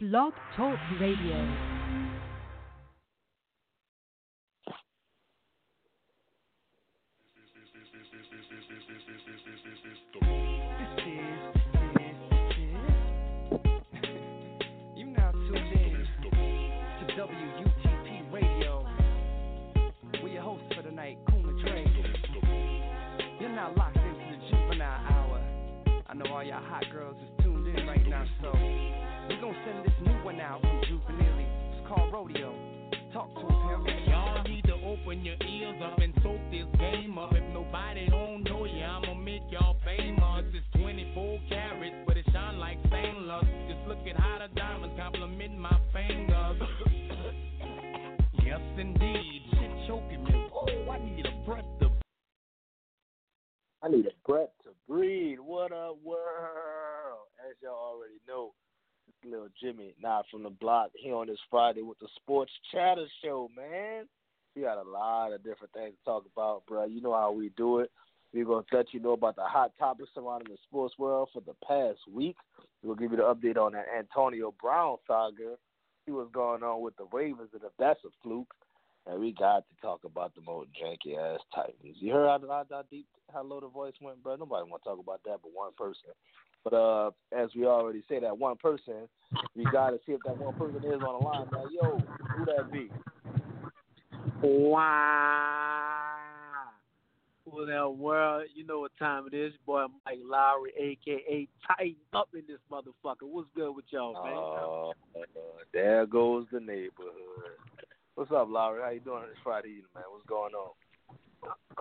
Blog Talk Radio. You now tuned in to WUTP Radio. We your hosts for the night, Kuna Dre. You're now locked into the juvenile hour. I know all y'all hot girls is tuned in right now, so we gonna send this new one out from Juvenile. It's called Rodeo. Talk to him, Y'all need to open your ears up and soak this game up. If nobody don't know you, I'ma make y'all famous. It's 24 carats, but it shine like stainless. Just look at how the diamonds compliment my fingers. yes, indeed. Shit choking me. Oh, I need a breath to I need a breath to breathe. What up, world? As y'all already know, little Jimmy, not from the block, here on this Friday with the Sports Chatter Show, man. We got a lot of different things to talk about, bro. You know how we do it. We're going to let you know about the hot topics surrounding the sports world for the past week. We'll give you the update on that Antonio Brown saga. See what's going on with the Ravens and if that's a fluke. And we got to talk about the most janky ass Titans. You heard how, how, how deep, how low the voice went, bro? Nobody want to talk about that but one person. But uh, as we already say, that one person, we got to see if that one person is on the line. Now, yo, who that be? Wow. Well, that world, you know what time it is. Boy, Mike Lowry, a.k.a. Tighten Up in this motherfucker. What's good with y'all, man? Oh, uh, there goes the neighborhood. What's up, Lowry? How you doing this Friday evening, man? What's going on?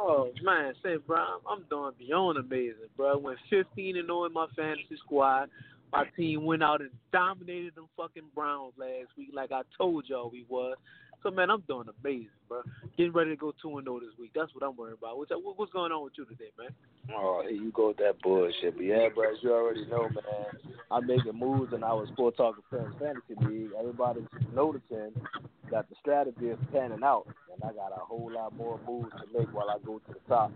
Oh, man, say, bro, I'm, doing beyond amazing, bro. Went 15 and 0 in my fantasy squad. My team went out and dominated them fucking Browns last week, like I told y'all we was. So, man, I'm doing amazing, bro. Getting ready to go 2 and 0 this week. That's what I'm worried about. What's, what's going on with you today, man? Oh, here you go with that bullshit. But yeah, bro, as you already know, man, I'm making moves in our Sport Talker Friends Fantasy League. Everybody's noticing that the strategy is panning out, and I got a whole lot more moves to make while I go to the top.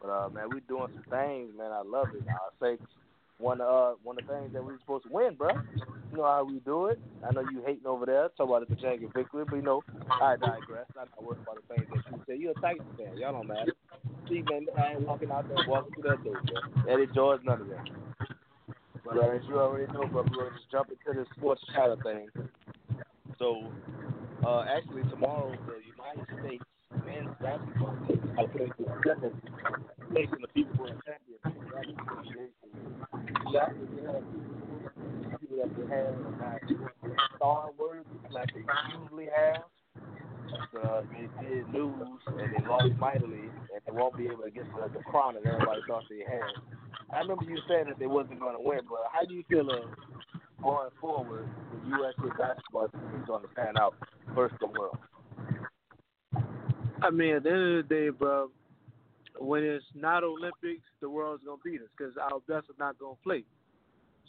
But uh, man, we doing some things, man. I love it. I say one uh one of the things that we are supposed to win, bro. You know how we do it. I know you hating over there, talk about it the Pajanga victory, but you know, I digress. I'm not worried about the things that you say. You're a Titans fan. Y'all don't matter. See, man, I ain't walking out there walking through that door, bro. Eddie George, none of that. But uh, as you already know, bro, we're just jump into this sports chatter thing. So, uh, actually, tomorrow the United States men's basketball team are playing the second facing the people in. Star words like they usually have. Uh, they did lose and they lost mightily, and they won't be able to get the, crown that everybody thought they had. I remember you saying that they wasn't going to win, but how do you feel going forward? The basketball is going to pan out first the world. I mean, at the end of the day, bro, when it's not Olympics, the world's gonna beat us because our best are not gonna play.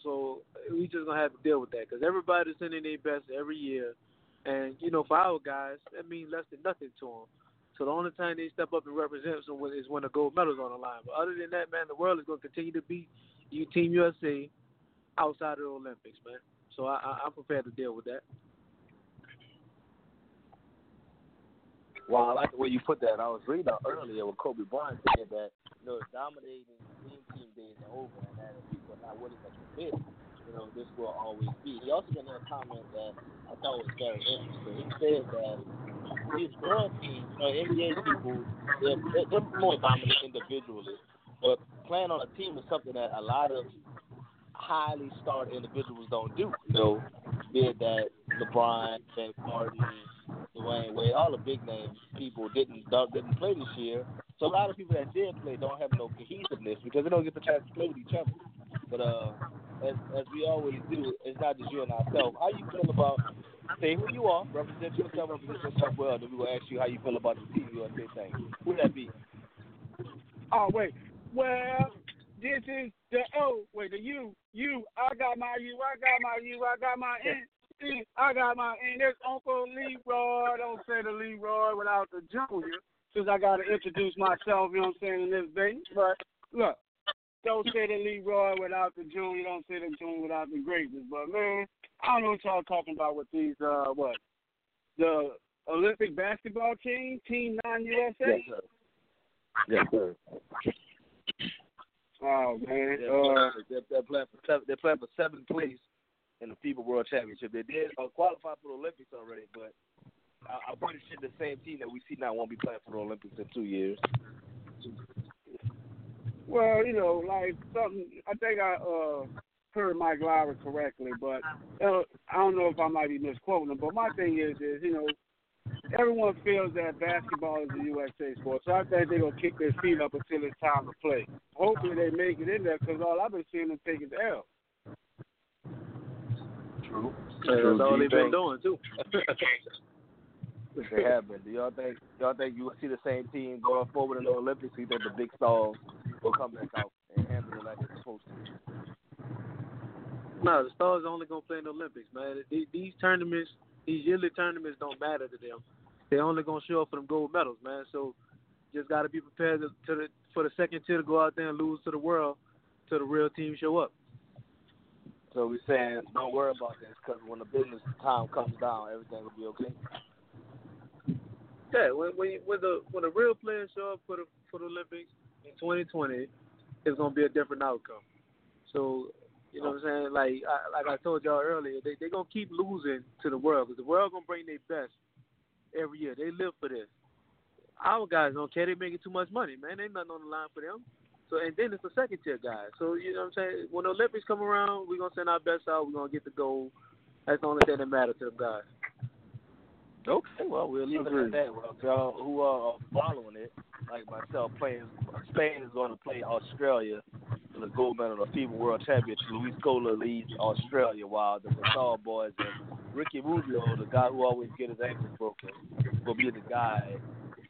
So we just gonna have to deal with that because everybody's sending their best every year, and you know, for our guys, that means less than nothing to them. So the only time they step up and represent them is when the gold medal's on the line. But other than that, man, the world is gonna continue to beat you, Team USA, outside of the Olympics, man. So I, I, I'm prepared to deal with that. Well, I like the way you put that. I was reading earlier with Kobe Bryant saying that you know dominating team team days are over, and that if people are not willing to commit, you know this will always be. He also made a comment that I thought was very interesting. He said that these girl teams, uh, NBA people, they're, they're more dominant individually, but playing on a team is something that a lot of highly starred individuals don't do. You know, be it that LeBron, James Harden, Dwyane Wade, all the big name people didn't didn't play this year. So a lot of people that did play don't have no cohesiveness because they don't get the chance to play with each other. But uh, as as we always do, it's not just you and ourselves. How you feel about say who you are, represent yourself, represent yourself well, then we will ask you how you feel about the Team USA thing. Who that be? Oh wait, well this is the O. Wait, the U. U. I got my U. I got my U. I got my N. N. I got my N. There's Uncle Leroy. Don't say the Leroy without the Junior, since I got to introduce myself. You know what I'm saying in this thing. But look, don't say the Leroy without the Junior. Don't say the Junior without the greatness. But man, I don't know what y'all talking about with these. Uh, what the Olympic basketball team, Team Nine USA. Yes, sir. Yes, sir. Oh man, They're, uh, they're, they're playing for seven, they're playing for seventh place in the FIBA World Championship. They did uh, qualify for the Olympics already, but I, I'm pretty sure the same team that we see now won't be playing for the Olympics in two years. well, you know, like something. I think I uh heard Mike Lowry correctly, but uh, I don't know if I might be misquoting him. But my thing is, is you know, everyone feels that basketball is a USA sport, so I think they're gonna kick their feet up until it's time to play. Hopefully, they make it in there because all I've been seeing them take is L. True. And that's all they've been doing too. They have been. Do y'all think y'all think you will see the same team going forward in the Olympics? You think the big stars will come back out and handle it like they're supposed to? No, the Stars are only gonna play in the Olympics, man. These, these tournaments, these yearly tournaments, don't matter to them. They're only gonna show up for them gold medals, man. So just gotta be prepared to, to the for the second tier to go out there and lose to the world, till the real team show up. So we're saying don't worry about this because when the business time comes down, everything will be okay. Yeah, when when, you, when the when the real players show up for the for the Olympics in 2020, it's gonna be a different outcome. So you know what I'm saying? Like I, like I told y'all earlier, they they gonna keep losing to the world because the world gonna bring their best every year. They live for this. Our guys don't care. They making too much money, man. Ain't nothing on the line for them. So and then it's the second tier guys. So you know what I'm saying? When the Olympics come around, we're gonna send our best out. We're gonna get the gold. That's the only thing that matters to them guys. Okay, well we'll leave it at that. Well, y'all who are following it, like myself, playing Spain is going to play Australia for the gold medal of the FIBA World Championship. Luis Scola leads Australia, while the Gasol boys and Ricky Rubio, the guy who always get his ankles broken, will be the guy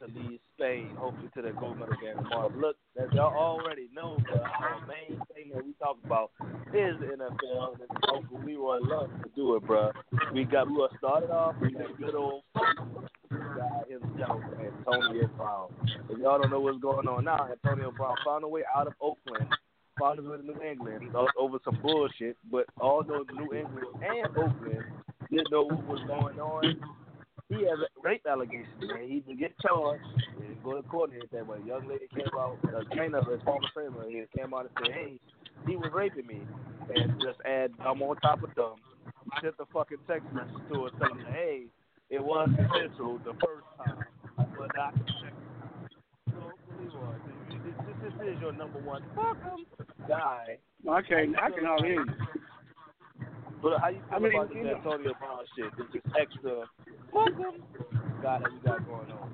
to lead Spain, hopefully to the gold medal game tomorrow. Look, as y'all already know, the main thing that we talk about is the NFL, and Uncle Leroy loves to do it, bro. We got we started off with that good old guy himself, Antonio Brown. If y'all don't know what's going on now, Antonio Brown found a way out of Oakland, way to New England over some bullshit. But although New England and Oakland didn't know what was going on, he has rape allegations, man. He would get charged and go to court and everything. But a young lady came out, a trainer, a former trainer, he came out and said, "Hey, he was raping me," and just add dumb on top of dumb. Sent the fucking text message to her telling her, "Hey, it was consensual the first time, but not the second time." So, this, this, this is your number one fuck 'em guy. No, I can't. I can hardly hear you. But how you feel I mean, about you this Antonio Brown shit? This is extra fuck 'em guy that we got going on.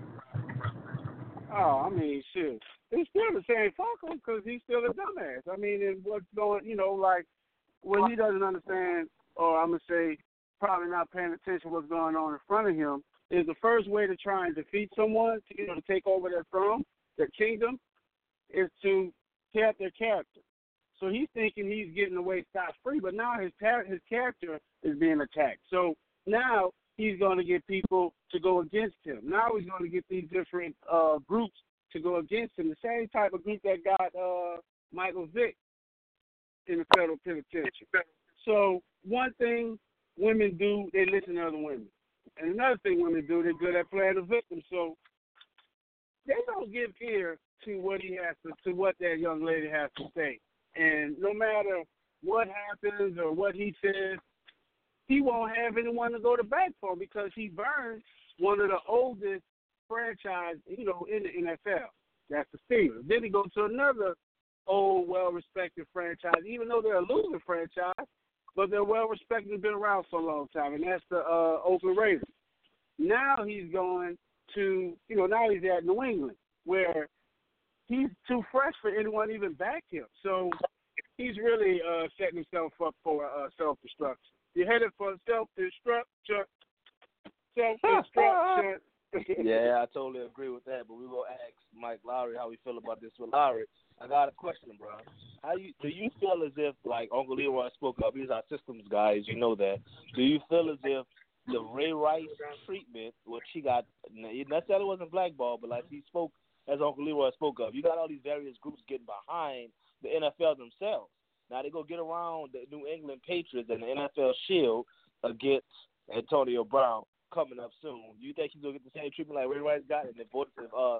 Oh, I mean, shit. It's still the same him because he's still a dumbass. I mean, and what's going, you know, like when he doesn't understand, or I'm gonna say, probably not paying attention what's going on in front of him, is the first way to try and defeat someone, to, you know, to take over their throne, their kingdom, is to tear up their character. So he's thinking he's getting away scot free, but now his char- his character is being attacked. So now he's going to get people to go against him. Now he's going to get these different uh, groups to go against him. The same type of group that got uh, Michael Vick in the federal penitentiary. So one thing women do, they listen to other women, and another thing women do, they're good at playing the victim. So they don't give ear to what he has to, to what that young lady has to say. And no matter what happens or what he says, he won't have anyone to go to bat for because he burned one of the oldest franchise, you know, in the NFL. That's the Steelers. Then he goes to another old, well-respected franchise, even though they're a losing franchise, but they're well-respected and been around for a long time, and that's the uh, Oakland Raiders. Now he's going to, you know, now he's at New England, where he's too fresh for anyone even back him. So he's really uh, setting himself up for uh, self-destruction. You're headed for self-destruction. Self-destruction. yeah, I totally agree with that. But we will ask Mike Lowry how we feel about this with Lowry. I got a question, bro. How you do you feel as if like Uncle Leroy spoke up? He's our systems guy, as you know that. Do you feel as if the Ray Rice treatment, which he got, not that it wasn't blackballed, but like he spoke as Uncle Leroy spoke up, you got all these various groups getting behind the NFL themselves. Now they go get around the New England Patriots and the NFL Shield against Antonio Brown coming up soon. Do you think he's gonna get the same treatment like Ray Rice got, and if uh,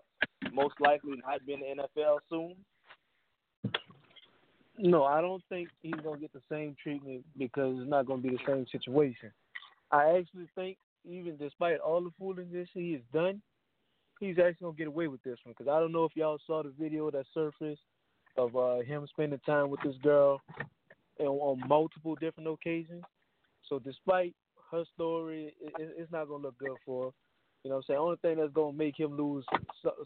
most likely not be in the NFL soon? No, I don't think he's gonna get the same treatment because it's not gonna be the same situation. I actually think, even despite all the foolishness he has done, he's actually gonna get away with this one. Because I don't know if y'all saw the video that surfaced of uh, him spending time with this girl on, on multiple different occasions. So despite her story, it, it's not gonna look good for her. You know what I'm saying? The only thing that's gonna make him lose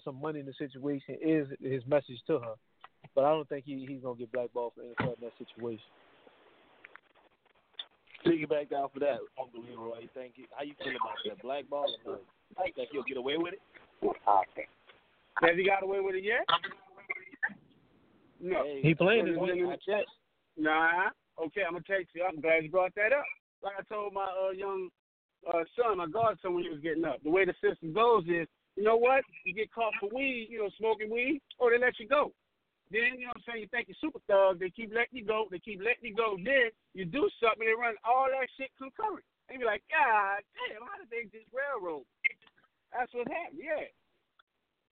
some money in the situation is his message to her. But I don't think he, he's gonna get blackballed for anything in that situation. back down for that, Uncle Leroy. Thank you think how you feel about that blackball? Or not? You think he'll get away with it? Has he got away with it yet? No. He playing his Nah. Okay, I'm gonna text you. I'm glad you brought that up. Like I told my uh, young uh, son, my godson, when he was getting up, the way the system goes is, you know what? You get caught for weed, you know, smoking weed, or they let you go. Then, you know what I'm saying, you think you're super thug, they keep letting you go, they keep letting you go. Then you do something, they run all that shit concurrent. And you be like, God damn, how did they just railroad? That's what happened, yeah.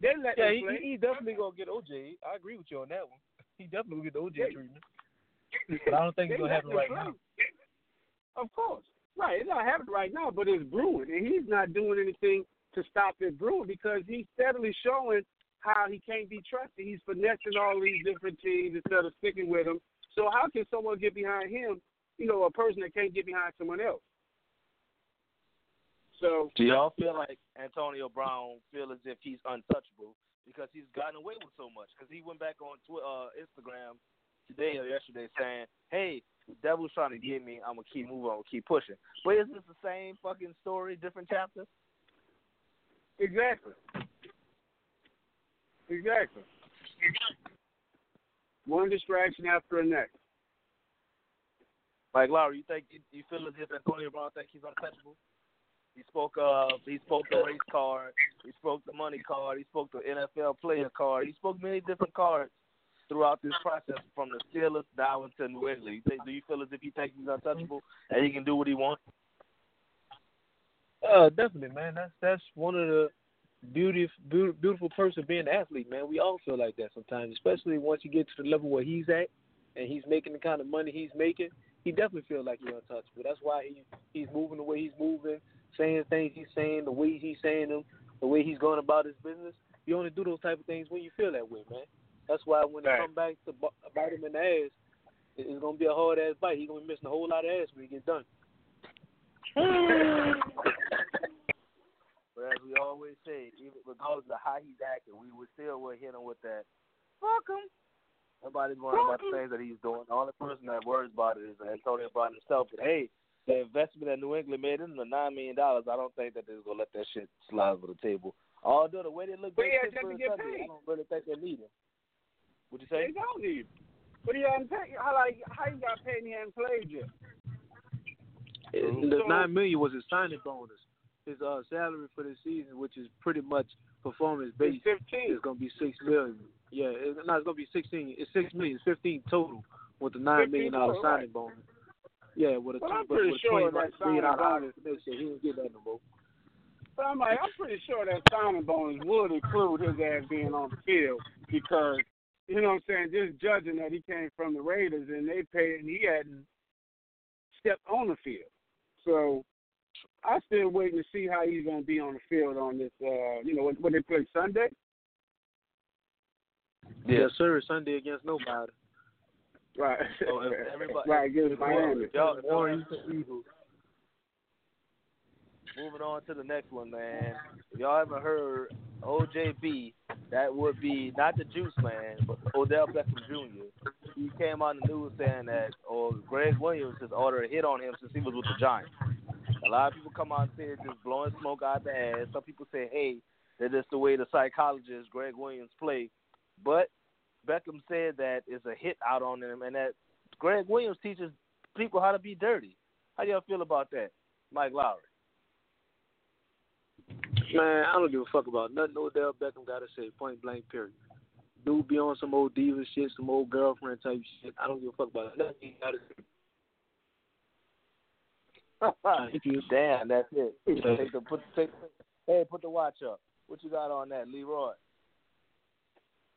They let yeah, he, he definitely gonna get OJ. I agree with you on that one. He definitely will get the OJ yeah. treatment. But I don't think it's gonna happen right now. Of course. Right, it's not happening right now, but it's brewing, and he's not doing anything to stop it brewing because he's steadily showing how he can't be trusted. He's finessing all these different teams instead of sticking with them. So how can someone get behind him? You know, a person that can't get behind someone else. So do y'all feel like Antonio Brown feel as if he's untouchable because he's gotten away with so much? Because he went back on Twitter, uh, Instagram today or yesterday saying, "Hey, the devil's trying to get me. I'm gonna keep moving. I'm gonna keep pushing." But isn't this the same fucking story, different chapter? Exactly. Exactly. One distraction after the next. Like Larry, you think you feel as if Antonio Brown think he's untouchable? He spoke of he spoke the race card, he spoke the money card, he spoke the NFL player card, he spoke many different cards throughout this process from the Steelers down to New England. You think, do you feel as if he thinks he's untouchable and he can do what he wants? Uh, definitely, man. That's that's one of the beautiful, beautiful person being an athlete, man. We all feel like that sometimes, especially once you get to the level where he's at and he's making the kind of money he's making. He definitely feels like he's untouchable. That's why he he's moving the way he's moving, saying things he's saying, the way he's saying them, the way he's going about his business. You only do those type of things when you feel that way, man. That's why when right. they come back to bite him in the ass, it's gonna be a hard ass bite. He's gonna be missing a whole lot of ass when he gets done. But as we always say, even regardless of how he's acting, we would still would hit him with that. Fuck him. Nobody's worrying about the things that he's doing. The only person that worries about it is Antonio Brown himself. But hey, the investment that New England made in the nine million dollars, I don't think that they're gonna let that shit slide over the table. Although the way they look good Pittsburgh Sunday, I don't really think they need him. What you say? They don't need him. But he hasn't paid. How like how you got paid and he hasn't played yet? The nine million was his signing bonus his uh, salary for this season, which is pretty much performance based, is going to be six million. Yeah, it's, no, it's going to be sixteen. It's six million. It's fifteen total with the nine million dollar signing right. bonus. Yeah, with a, well, I'm with, with sure that signing bonus next year, he didn't get that no more. But I'm like, I'm pretty sure that signing bonus would include his ass being on the field because you know what I'm saying. Just judging that he came from the Raiders and they paid and he hadn't stepped on the field, so I'm still waiting to see how he's going to be on the field on this. Uh, you know, when, when they play Sunday. Yeah. Yes, sir. Sunday against nobody. Right. So everybody, right against Miami. Y'all, y'all, moving on to the next one, man. If y'all haven't heard OJB, that would be not the Juice Man, but Odell Beckham Jr. He came on the news saying that, oh, or Gregg Williams has ordered a hit on him since he was with the Giants. A lot of people come out and say it's just blowing smoke out the ass. Some people say, hey, that is just the way the psychologist Gregg Williams play. But Beckham said that it's a hit out on him, and that Gregg Williams teaches people how to be dirty. How y'all feel about that, Mike Lowry? Man, I don't give a fuck about nothing Odell Beckham got to say. Point blank, period. dude be on some old diva shit, some old girlfriend type shit. I don't give a fuck about nothing. he gotta do. Damn, that's it. Take the, put, take, hey, put the watch up. What you got on that, Leroy?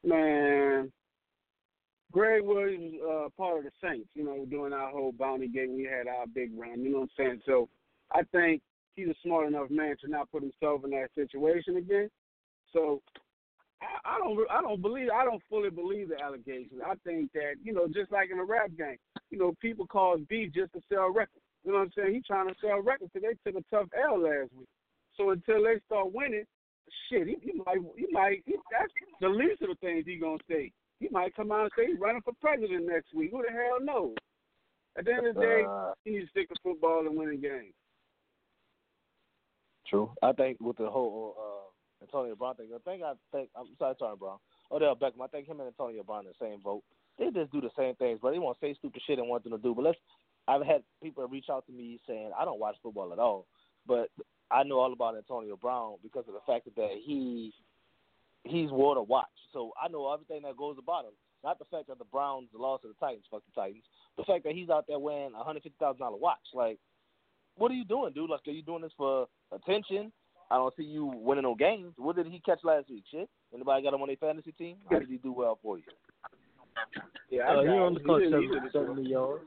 Man, Gregg Williams was uh, part of the Saints, you know, doing our whole bounty gate. We had our big run, you know what I'm saying? So I think he's a smart enough man to not put himself in that situation again. So I, I don't, I don't believe, I don't fully believe the allegations. I think that, you know, just like in the rap game, you know, people cause beef just to sell records. You know what I'm saying? He's trying to sell records because they took a tough L last week. So until they start winning, shit, he, he might, he might, he, that's the least of the things he gonna say. He might come out and say he's running for president next week. Who the hell knows? At the end of the day, Uh, he needs to stick to football and winning games. True. I think with the whole uh, Antonio Brown thing, the thing I think I'm sorry, sorry, Brown. Odell Beckham. I think him and Antonio Brown the same vote. They just do the same things, but they want to say stupid shit and want them to do. But let's. I've had people reach out to me saying I don't watch football at all, but I know all about Antonio Brown because of the fact that he he's war to watch. So I know everything that goes about him. Not the fact that the Browns lost to the Titans, fuck the Titans. The fact that he's out there wearing a hundred fifty thousand dollar watch. Like, what are you doing, dude? Like, are you doing this for attention? I don't see you winning no games. What did he catch last week? Shit. Anybody got him on their fantasy team? How did he do well for you? Yeah, Uh, I he got only him. caught He did- he seven, seventy yards.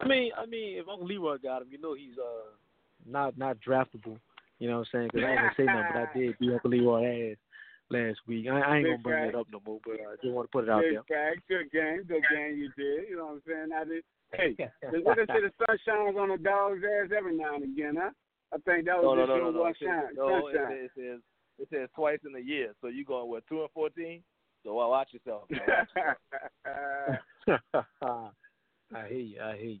I mean, I mean, if Uncle Leroy got him, you know he's uh not not draftable. You know what I'm saying? Because I ain't gonna say nothing, but I did beat Uncle Leroy ass last week. I, I ain't gonna bring fact. that up no more, but I just want to put it out Good there. fact, good game, good game you did. You know what I'm saying? I did. Hey, the what they say, the sun shines on a dog's ass every now and again, huh? I think that No, was no, just no, no, your no. one It says, shine. no, it, sunshine. it says it says twice in a year. So you going what two and fourteen? So well, watch yourself. Man. Watch yourself. I hear you. I hear you.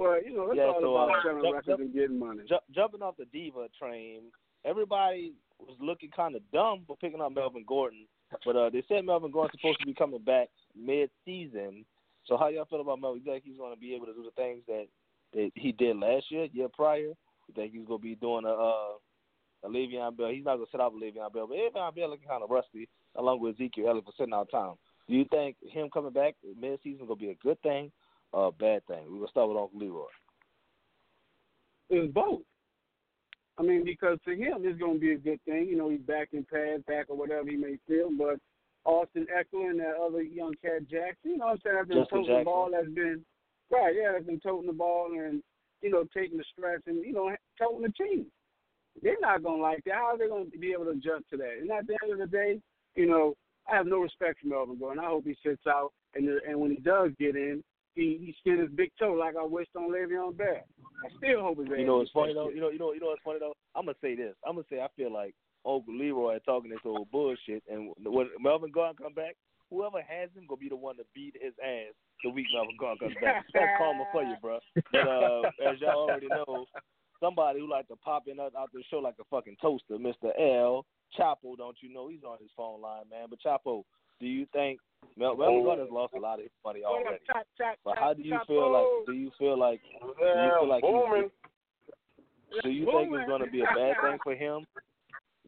Well, you know, it's Yeah, all so, about uh, selling jump- records jump- and getting money. Ju- jumping off the diva train, everybody was looking kind of dumb for picking up Melvin Gordon, but uh, they said Melvin Gordon's supposed to be coming back mid-season. So how y'all feel about Melvin? You think he's going to be able to do the things that, that he did last year, year prior? You think he's going to be doing a uh, a Le'Veon Bell? He's not going to sit out with Le'Veon Bell, but Le'Veon Bell looking kind of rusty, along with Ezekiel Elliott for sitting out time. Do you think him coming back mid-season is going to be a good thing a bad thing? We will start with Uncle Leroy. It's both. I mean, because to him, it's going to be a good thing. You know, he's back in pads, back or whatever he may feel. But Austin Ekeler and that other young cat Jackson, you know what I'm saying? That's been Justin toting the ball. That's been right. Yeah, that's been toting the ball and you know taking the stress and you know toting the team. They're not going to like that. How are they going to be able to adjust to that? And at the end of the day, you know, I have no respect for Melvin Gordon. I hope he sits out and and when he does get in, he he spin his big toe like I wished on Le'Veon Bell. I still hope his You know what's funny though? You know, you know, you know what's funny though? I'm gonna say this. I'm gonna say I feel like Uncle Leroy talking this old bullshit, and when Melvin Gordon come back, whoever has him gonna be the one to beat his ass the week Melvin Gordon comes back. That's karma for you, bro. But uh, as y'all already know, somebody who like to pop in out, out the show like a fucking toaster, Mr. El Chapo, don't you know he's on his phone line, man? But Chapo, do you think Mel- Melvin Gordon oh. has lost a lot of his money What up, already? chop, chop, But how do you feel oh. like? Do you feel like? Do you feel like? he's- Do you think it's going to be a bad thing for him?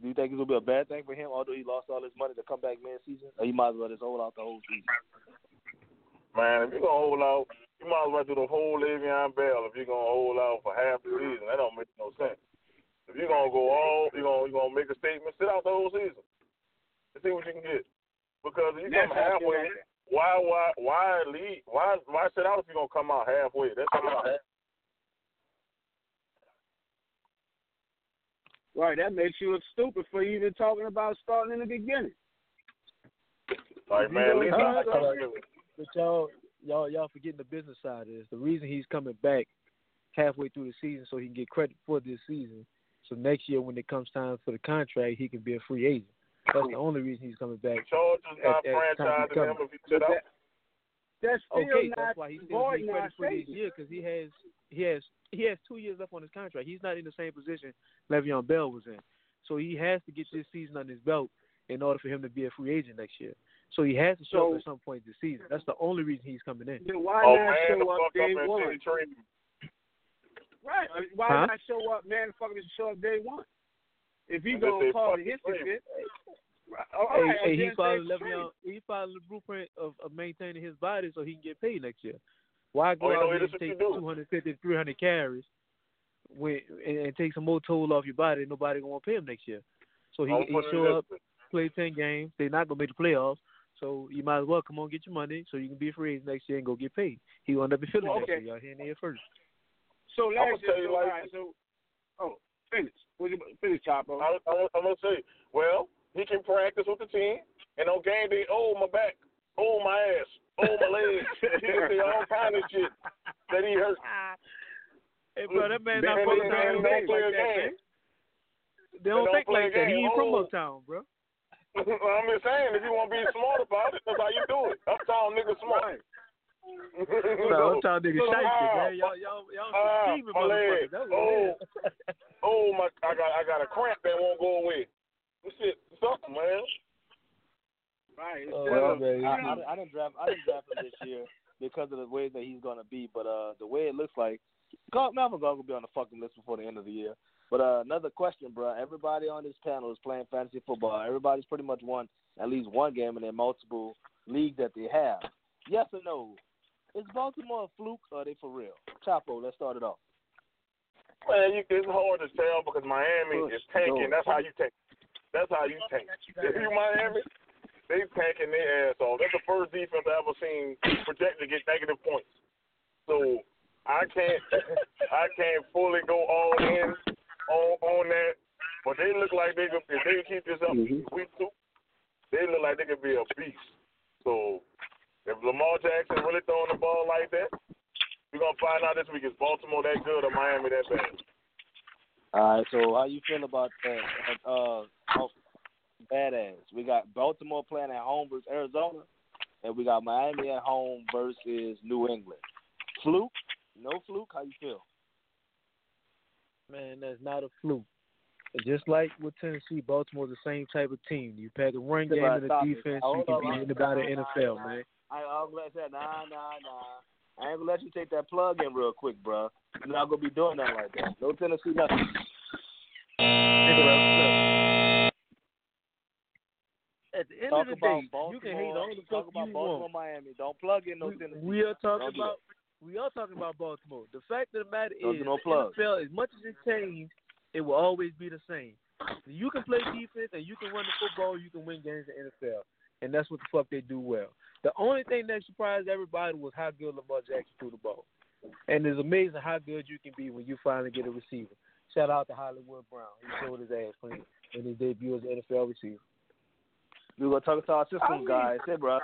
Do you think it's going to be a bad thing for him, although he lost all his money to come back mid-season? Or he might as well just hold out the whole season? Man, if you're gonna hold out, you might as well do the whole Le'Veon Bell. If you're gonna hold out for half the season, that don't make no sense. If you're gonna go all, you're gonna you're gonna make a statement, sit out the whole season and see what you can get. Because if you come how I feel halfway, why why why lead? Why why sit out if you're gonna come out halfway? That's not Right, that makes you look stupid for even talking about starting in the beginning. like man. You Leave know, out? But y'all, y'all, y'all forgetting the business side of this. The reason he's coming back halfway through the season so he can get credit for this season. So next year, when it comes time for the contract, he can be a free agent. That's the only reason he's coming back. Chargers not At- at time franchising him if he sit out. that, that's still Okay, not that's why he still voiding needs our credit for this year because he has he has he has two years left on his contract. He's not in the same position Le'Veon Bell was in, so he has to get this season under his belt in order for him to be a free agent next year. So he has to show So- up at some point this season. That's the only reason he's coming in. Then why Oh not man, show up day up one? Right. Why Huh? not show up, man? Fucking show up day one. If he And gonna call fuck the the history trade. fit, All Hey, right, hey, he then followed say Le'Veon. He followed the blueprint of, of maintaining his body so he can get paid next year. Why go Oh, out this there and take do. 250, 300 carries when, and, and take some more toll off your body? Nobody gonna pay him next year. So he, he show up, play ten games. They're not gonna make the playoffs. So you might as well come on get your money so you can be free next year and go get paid. He will end up in Philly Well, next okay. year. Y'all hearing it here first. So I'ma last year, so, like- all right, so oh, finish. What you, finish, Chapo. I, I, I'm gonna say, well, he can practice with the team, and on game day, oh my back, oh my ass, oh my legs. he can say all kind of shit that he hurt. Hey, bro, that man Man, not they- from man, don't play like a that, game. They don't don't think like that. He ain't from Oh. Uptown, bro. I'm just saying, if you want to be smart about it, that's how you do it. Uptown nigga smart. No, Uptown niggas so, shite shit, ah, man. Y'all, y'all, y'all some ah, my leg. motherfuckers. Oh. oh my, I got, I got a cramp that won't go away. This shit, something, man. Right. Oh, instead man. I, I, I didn't draft. I didn't draft him this year because of the way that he's gonna be. But uh, the way it looks like, Carl Malcolm gonna be on the fucking list before the end of the year. But uh, another question, bro. Everybody on this panel is playing fantasy football. Everybody's pretty much won at least one game in their multiple leagues that they have. Yes or no? Is Baltimore a fluke or are they for real? Chapo, let's start it off. Man, you, it's hard to tell because Miami Push is tanking. door. That's how you tank. That's how you tank. If you Miami, they tanking their ass off. That's the first defense I ever seen projected to get negative points. So I can't, I can't fully go all in on on that. But they look like they could, if they keep this up mm-hmm. week two, they look like they could be a beast. So if Lamar Jackson really throwing the ball like that, we're gonna find out this week is Baltimore that good or Miami that bad. All right. So how you feel about that? Uh, oh, badass. We got Baltimore playing at home versus Arizona, and we got Miami at home versus New England. Fluke? No fluke? How you feel? Man, that's not a fluke. Just like with Tennessee, Baltimore's the same type of team. You pack a run game and a defense, you can on, beat hold anybody in the NFL, man. I, I'm glad that. Nah, nah, nah. I ain't gonna let you take that plug in real quick, bro. You're not gonna be doing that like that. No Tennessee, nothing. Hey, bro, look. At the end Talk of the day, Baltimore. you can hate all the talk about Baltimore, want. Miami. Don't plug in no We, Tennessee. we are talking Don't about we are talking about Baltimore. The fact of the matter Don't is, no the. NFL, as much as it changed, it will always be the same. You can play defense and you can run the football. You can win games in the NFL, and that's what the fuck they do well. The only thing that surprised everybody was how good Lamar Jackson threw the ball, and it's amazing how good you can be when you finally get a receiver. Shout out to Hollywood Brown. He showed his ass clean in his debut as an NFL receiver. We're gonna talk to our systems I oh, mean- guys. Hey, bro.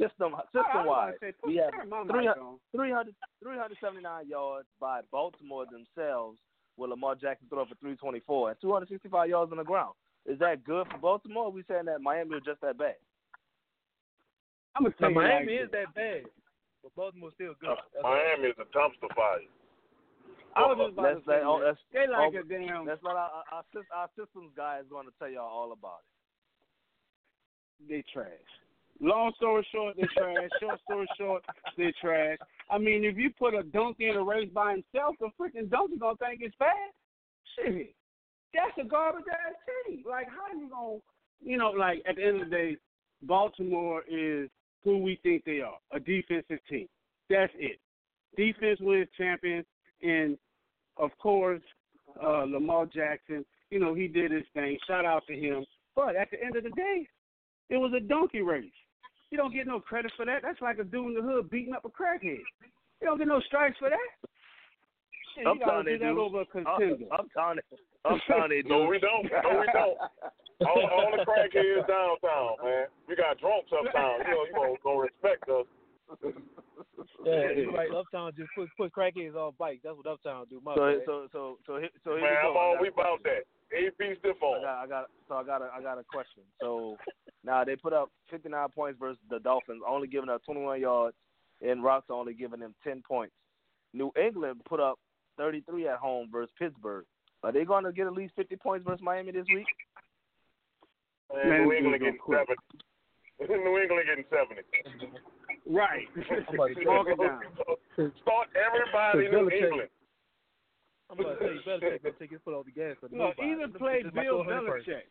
System system wise, Say, we have turn my three mic hun- on. 300, 379 yards by Baltimore themselves, with Lamar Jackson throw for 324 and 265 yards on the ground. Is that good for Baltimore? Or are we saying that Miami is just that bad? I'm gonna Now, tell you Miami like is that bad, but Baltimore's still good. Uh, Miami is a dumpster fire. I was just about Let's to say, let, oh, man, let's, they like oh, a damn. let's let our, our, our, our systems guy is going to tell y'all all about it. they trash. Long story short, they trash. Short story short, they trash. I mean, if you put a donkey in a race by himself, the freaking donkey gonna think it's fast. Shit, that's a garbage ass team. Like, how you gonna, you know, like at the end of the day, Baltimore is who we think they are, a defensive team. That's it. Defense wins champions, and of course, uh, Lamar Jackson. You know, he did his thing. Shout out to him. But at the end of the day, it was a donkey race. You don't get no credit for that. That's like a dude in the hood beating up a crackhead. You don't get no strikes for that. Shit, you gotta Uptown they do that do. over a Up- contender. Uptown, uptown they do. No, we don't. No, we don't. All, all the crackheads downtown, man. We got drunks uptown. You know, you gonna, gonna respect us. Yeah, right. Uptown just put put crackheads on bikes. That's what Uptown do. My So, bad. so, so, so, here- so here Man, we I'm all we about that. AP stiff I got, I got, so I got, a, I got a question. So now they put up 59 points versus the Dolphins, only giving up 21 yards, and Rocks only giving them 10 points. New England put up 33 at home versus Pittsburgh. Are they going to get at least 50 points versus Miami this week? Man, Man, New England getting quit. seventy. New England getting seventy. Right. I'm about it down. Start everybody in New Belichick- England. I'm about to say, you better take, take his foot off the gas. For Look, nobody. even play Bill go 100 first. Belichick.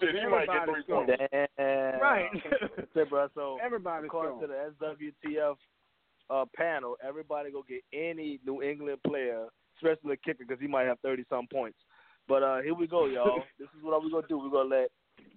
Shit, he might get three Everybody's points. Damn. Right. Say, bro, so Everybody's according to the SWTF uh, panel, everybody go get any New England player, especially the kicker, because he might have thirty some points. But uh, here we go, y'all. this is what we're gonna do. We're gonna let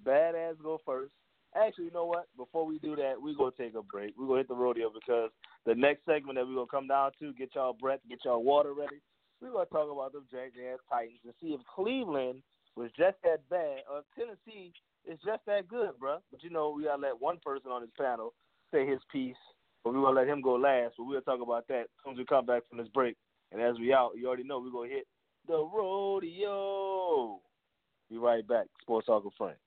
Badass go first. Actually, you know what? Before we do that, we're gonna take a break. We're gonna hit the rodeo because the next segment that we're gonna come down to, get y'all breath, get y'all water ready. We're gonna talk about them Jackass Titans and see if Cleveland was just that bad or if Tennessee is just that good, bruh. But you know, we gotta let one person on this panel say his piece, but we're gonna let him go last. But we'll talk about that as soon as we come back from this break. And as we out, you already know we're gonna hit the rodeo. Be right back. Sports Talk with Friends.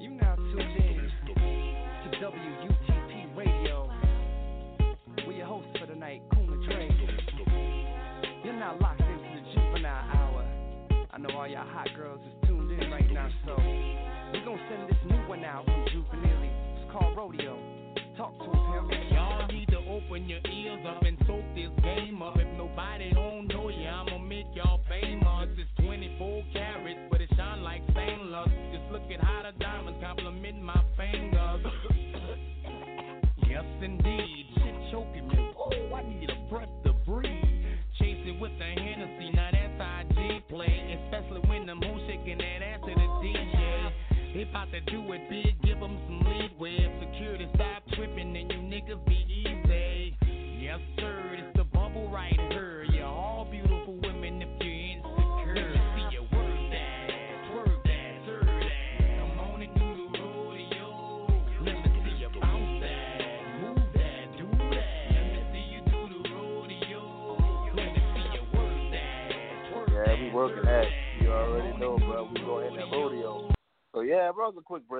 You now tuned in to WUTP Radio. We your hosts for the night, Kuna Dre. You're now locked into the juvenile hour. I know all y'all hot girls is tuned in right now, so we gonna send this new one out from Juvenile. Called Rodeo. Talk to him. Y'all need to open your ears up and soak this game up. If nobody don't know you, I'ma make y'all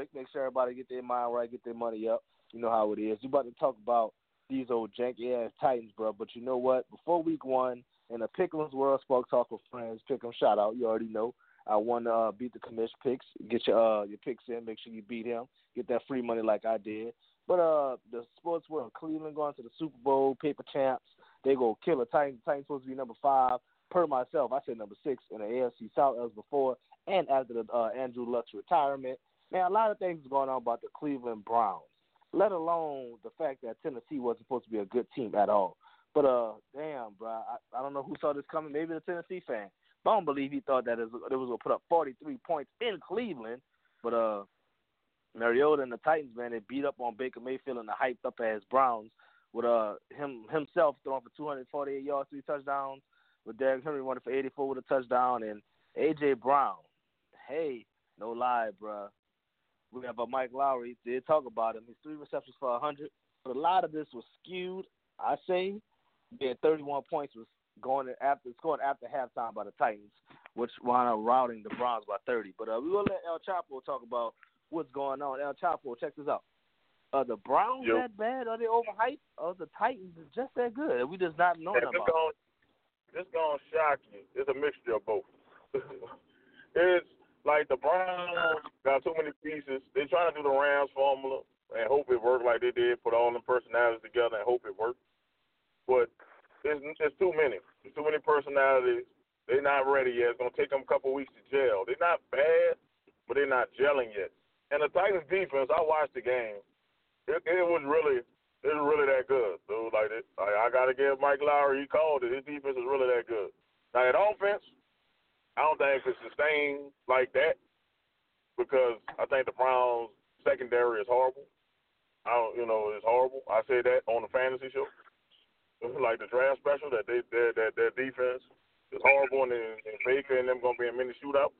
quick. Make sure everybody get their mind right, get their money up. You know how it is. You about to talk about these old janky ass Titans, bro. But you know what? Before week one in the Pickles World Spoke Talk with Friends, Pick pick 'em shout out. You already know. I want to uh, beat the commish picks. Get your uh, your picks in. Make sure you beat him. Get that free money like I did. But uh, the sports world, Cleveland going to the Super Bowl, paper champs. They go kill a Titans. Titans supposed to be number five. Per myself, I said number six in the AFC South as before, and after the uh, Andrew Luck's retirement. Man, a lot of things is going on about the Cleveland Browns. Let alone the fact that Tennessee wasn't supposed to be a good team at all. But uh, damn, bro, I, I don't know who saw this coming. Maybe the Tennessee fan. But I don't believe he thought that it was, was going to put up 43 points in Cleveland. But uh, Mariota and the Titans, man, they beat up on Baker Mayfield and the hyped up ass Browns with uh him himself throwing for 248 yards, three touchdowns, with Derrick Henry running for 84 with a touchdown, and AJ Brown. Hey, no lie, bruh. We have a Mike Lowry. Did talk about him. His three receptions for 100, but a lot of this was skewed. I say, yeah, 31 points was going after scoring after halftime by the Titans, which wound up routing the Browns by 30. But uh, we gonna let El Chapo talk about what's going on. El Chapo, check this out. Are the Browns Yo. that bad? Are they overhyped? Are the Titans just that good? We just not know Yeah, them this about. gonna this gonna shock you. It's a mixture of both. it's like the Browns got too many pieces. They're trying to do the Rams formula and hope it worked like they did, put all them personalities together and hope it worked. But it's, it's too many. There's too many personalities. They're not ready yet. It's gonna take them a couple weeks to gel. They're not bad, but they're not gelling yet. And the Titans defense, I watched the game. It, it was really it was really that good. So like it, I, I got to give Mike Lowry. He called it. His defense is really that good. Now at offense, I don't think it's sustained like that because I think the Browns secondary is horrible. I don't, you know, it's horrible. I say that on the fantasy show, like the draft special, that they that that their defense is horrible, and, and Baker and them gonna be in many shootouts.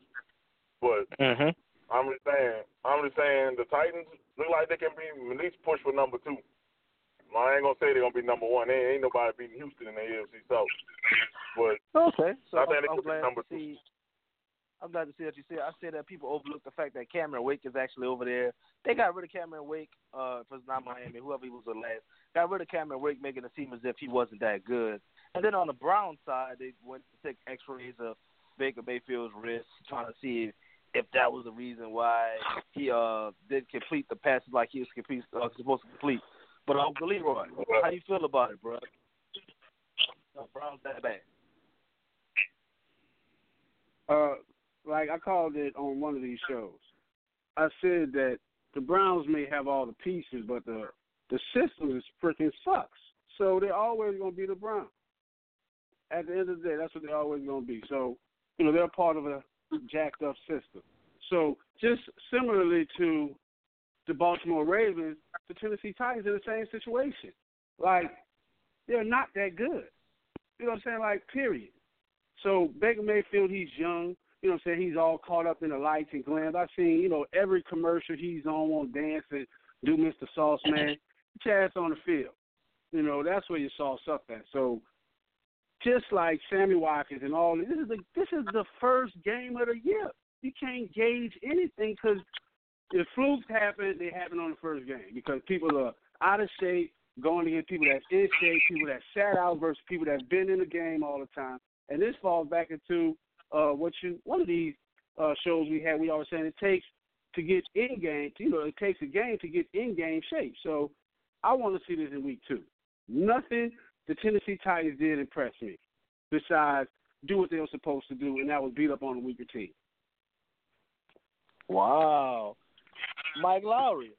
But Mm-hmm. I'm just saying, I'm just saying the Titans look like they can be at least push for number two. I ain't gonna say they're gonna be number one. They ain't nobody beating Houston in the AFC South. But Okay, so I I'm, think they I'm could be glad number to two. I'm glad to see what you said. I say that people overlook the fact that Cameron Wake is actually over there. They got rid of Cameron Wake, uh, if it's not Miami, whoever he was the last. Got rid of Cameron Wake, making it seem as if he wasn't that good. And then on the Brown side, they went to take X-rays of Baker Mayfield's wrist, trying to see if, if that was the reason why he uh didn't complete the passes like he was complete, uh, supposed to complete. But Uncle Leroy, how you feel about it, bro? The Browns that bad. uh, like I called it on one of these shows. I said that the Browns may have all the pieces, but the the system is freaking sucks. So they're always going to be the Browns. At the end of the day, that's what they're always going to be. So you know they're part of a jacked up system. So just similarly to the Baltimore Ravens, the Tennessee Titans in the same situation. Like they're not that good. You know what I'm saying? Like period. So Baker Mayfield, he's young. You know what I'm saying? He's all caught up in the lights and glam. I've seen, you know, every commercial he's on on dance and do Mr. Sauce Man. Ass on the field. You know, that's where sauce up at. So just like Sammy Watkins and all this is the this is the first game of the year. You can't gauge anything because if flukes happen, they happen on the first game because people are out of shape, going against people that's in shape, people that sat out versus people that's been in the game all the time. And this falls back into uh, what you one of these uh, shows we had. We always saying it takes to get in game. You know, it takes a game to get in game shape. So I want to see this in week two. Nothing the Tennessee Titans did impress me, besides do what they were supposed to do, and that was beat up on a weaker team. Wow. Mike Lowry.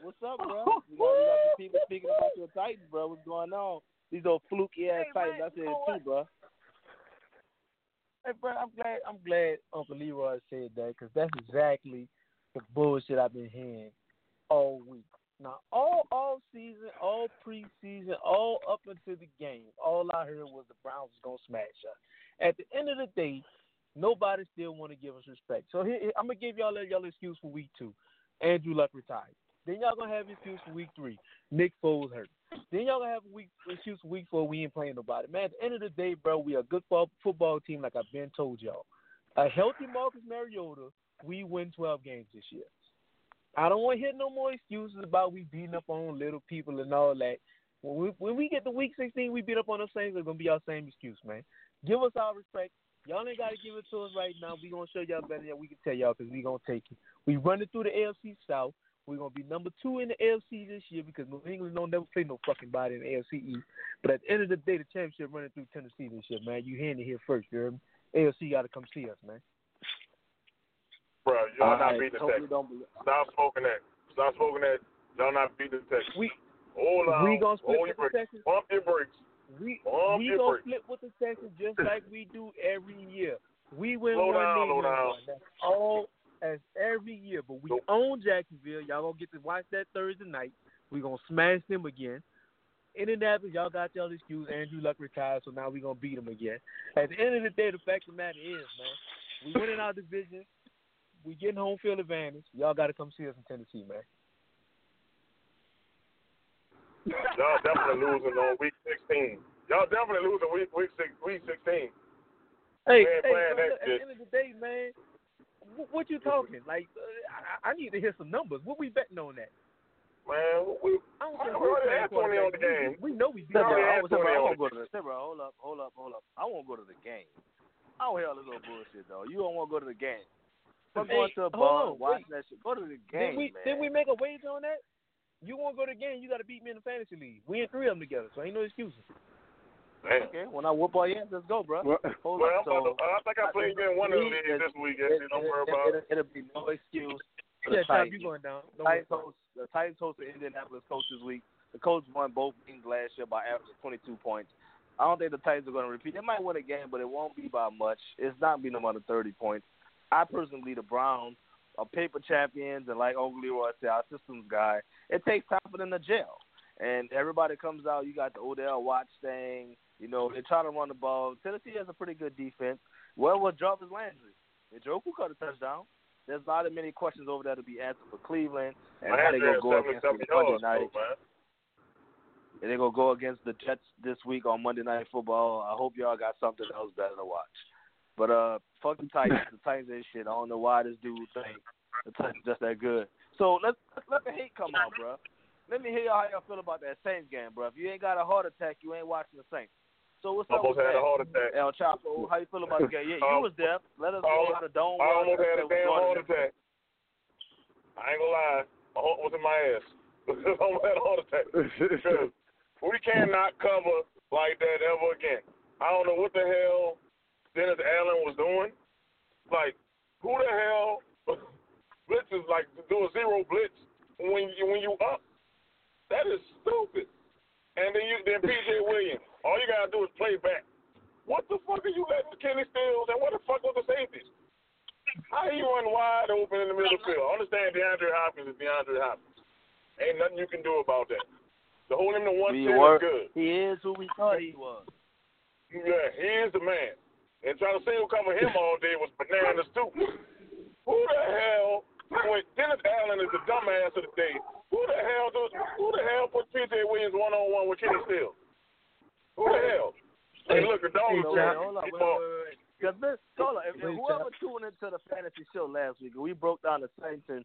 What's up, bro? You got, you got some people speaking about your Titans, bro. What's going on? These old fluky ass Titans. I said it too, bro. Hey, bro, I'm glad. I'm glad Uncle Leroy said that because that's exactly the bullshit I've been hearing all week. Now, all all season, all preseason, all up until the game, all I heard was the Browns was gonna smash us. At the end of the day, nobody still want to give us respect. So here, I'm gonna give y'all a y'all excuse for week two. Andrew Luck retired. Then y'all gonna have an excuse for week three. Nick Foles hurt. Then y'all gonna have a week excuse week four. We ain't playing nobody. Man, at the end of the day, bro, we a good ball, football team, like I've been told y'all. A healthy Marcus Mariota, we win 12 games this year. I don't want to hear no more excuses about we beating up on little people and all that. When we when we get to week 16, we beat up on those things. It's gonna be our same excuse, man. Give us our respect. Y'all ain't gotta give it to us right now. We gonna show y'all better than we can tell y'all because we gonna take it. We running through the AFC South. We're gonna be number two in the AFC this year because New England don't never play no fucking body in the AFC East. But at the end of the day, the championship running through Tennessee this year, man. You hearing it here first, you heard me? AFC gotta come see us, man. Bro, y'all not right, beating the totally Texans. don't. Stop smoking that. Stop smoking that. Y'all not beating the Texans. We Hold on. we gonna split Hold with your the brakes. Texans. Bump your brakes. We Bump we your gonna split with the Texans just like we do every year. We win Slow one, down, they win one. That's all as every year. But we Nope. own Jacksonville. Y'all gonna get to watch that Thursday night. We gonna smash them again. Indianapolis, y'all got y'all excuse. Andrew Luck retired, so now we gonna beat them again. At the end of the day, the fact of the matter is, man, we winning our division. We getting home field advantage. Y'all got to come see us in Tennessee, man. Y'all definitely losing on week 16. Y'all definitely losing week week six, week 16. Hey, hey, playing bro, at the end of the day, man, what, what you talking? Like, uh, I, I need to hear some numbers. What we betting on that? Man, we I don't care already who's had 20 playing on the game. We, we know we beat Yeah, them. I, Sebra, 20 I on won't go to the Sebra, hold up, hold up, hold up. I won't go to the game. I don't hear all this little bullshit though. You don't want to go to the game. Fuck Hey, going to a bar, on, watch that shit. Go to the Did game, we man. did we make a wager on that? You want to go to the game? You got to beat me in the fantasy league. We in three of them together, so ain't no excuses. man. Okay, when I whoop all your ass, let's go, bro. Well, Hold Well, up. I'm So to, I think I played in one of the leagues this week. it, Actually, don't worry about it. it, will be no excuse. Yeah, the Tom, you going down? Don't Titans host, the Titans host the Indianapolis coach this week. The Colts won both games last year by average of 22 points. I don't think the Titans are going to repeat. They might win a game, but it won't be by much. It's not be no more than 30 points. I personally believe the Browns are paper champions, and like Uncle Leroy said, our systems guy, it takes time for them to gel. And everybody comes out. You got the Odell Watch thing. You know, they try to run the ball. Tennessee has a pretty good defense. Well, was Jarvis Landry? Did Njoku cut a touchdown? There's not as many questions over there to be answered for Cleveland and how they gonna go against 77 them Monday night. And they're gonna go against the Jets this week on Monday Night Football. I hope y'all got something else better to watch. But uh, fuck the Titans. the Titans ain't shit. I don't know why this dude think the Titans just that good. So let's, let's the hate come out, bro. Let me hear y'all how y'all feel about that Saints game, bro. If you ain't got a heart attack, you ain't watching the Saints. So what's up Almost with had that? a heart attack. El Chapo, how you feel about the game? Yeah, you Um, was there. Let us know how the dome I was. almost had a damn heart on. attack. I ain't gonna lie. My heart was in my ass. I'm at all the time. Because we cannot cover like that ever again. I don't know what the hell Dennis Allen was doing. Like, who the hell blitzes like do a zero blitz when you when you up? That is stupid. And then you then PJ Williams, all you gotta do is play back. What the fuck are you letting Kenny Stills and what the fuck was the safeties? How he run wide open in the middle of the field? I understand DeAndre Hopkins is DeAndre Hopkins. Ain't nothing you can do about that. To hold him to one He ten is good. He is who we thought he was. Yeah, he is the man. And trying to single cover him all day was bananas too. Who the hell? When Dennis Allen is the dumbass of the day. Who the hell does? Who the hell put PJ Williams one on one with Kenny Stills? Who the hell? Hey, look, the dog Hey, is wait, trying. hold on, wait, wait, wait. Cause this, hold on, if, if whoever tuned into the fantasy show last week, we broke down the Saints and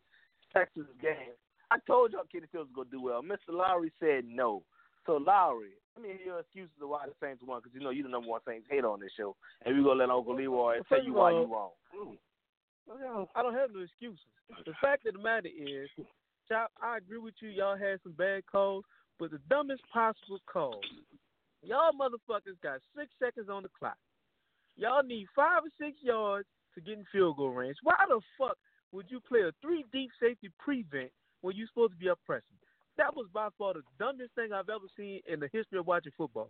Texas game, I told y'all Kenny Stills was gonna do well. Mr. Lowry said no. So Lowry, I mean, your excuses of why the Saints won, because you know you're the number one Saints hater on this show, and we gonna let Uncle Leroy tell you why you wrong. I don't have no excuses. The fact of the matter is, Chop, I agree with you. Y'all had some bad calls, but the dumbest possible calls. Y'all motherfuckers got six seconds on the clock. Y'all need five or six yards to get in field goal range. Why the fuck would you play a three deep safety prevent when you're supposed to be up pressing? That was by far the dumbest thing I've ever seen in the history of watching football.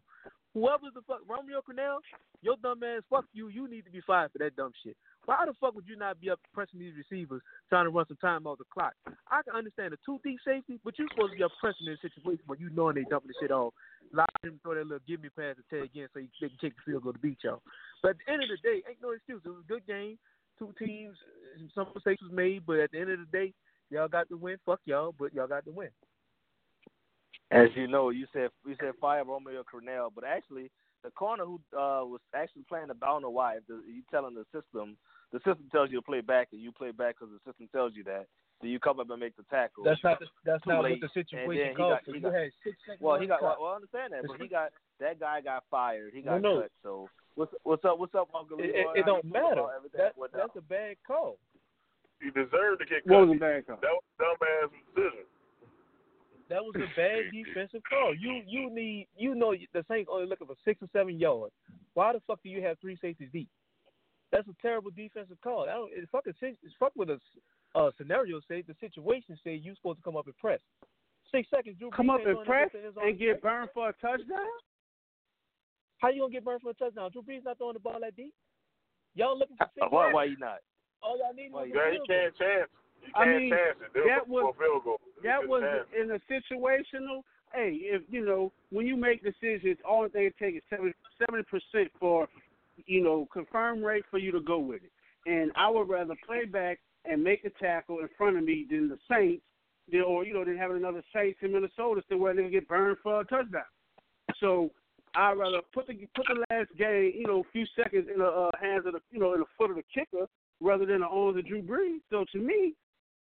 Whoever the fuck Romeo Crennel, your dumb ass, fuck you. You need to be fired for that dumb shit. Why the fuck would you not be up pressing these receivers trying to run some time off the clock? I can understand the two deep safety, but you're supposed to be up pressing in a situation where you knowing they dumping the shit off. Allow them throw that little give me pass to Ted Ginn so you, they can kick the field goal to beat y'all. But at the end of the day, ain't no excuse. It was a good game. Two teams, some mistakes was made, but at the end of the day, y'all got the win. Fuck y'all, but y'all got the win. As you know, you said you said fire Romeo Crennel, but actually the corner who uh, was actually playing the ball, I don't know why. The, you telling the system, the system tells you to play back, and you play back because the system tells you that. So you come up and make the tackle. That's not the, that's not late. what the situation then he called got- for. he You got- had six seconds. Well, he got. clock. Well, I understand that, but he got that guy got fired. He got No, no. cut. So what's what's up? What's up, Uncle It, it, it don't matter. That, that's down? a bad call. He deserved to get cut. What was a bad call? That was a dumbass decision. That was a bad defensive call. You you need you know the Saints only looking for six or seven yards. Why the fuck do you have three safeties deep? That's a terrible defensive call. I don't. It's fucking. It's fuck with a uh, scenario. Say the situation. Say you supposed to come up and press. Six seconds. Drew Come Brees up ain't and press and get play. burned for a touchdown? How you gonna get burned for a touchdown? Drew Brees not throwing the ball that deep. Y'all looking for six Why yards. why you not? All y'all need Why is you- a Yeah, he can't I mean, chance it. That was field goal. That was in a situational. Hey, if you know when you make decisions, all they take is seventy percent for you know confirm rate for you to go with it. And I would rather play back and make a tackle in front of me than the Saints, or you know than having another Saints in Minnesota to where they get burned for a touchdown. So I'd rather put the put the last game, you know, a few seconds in the uh, hands of the you know in the foot of the kicker rather than the arms of Drew Brees. So to me,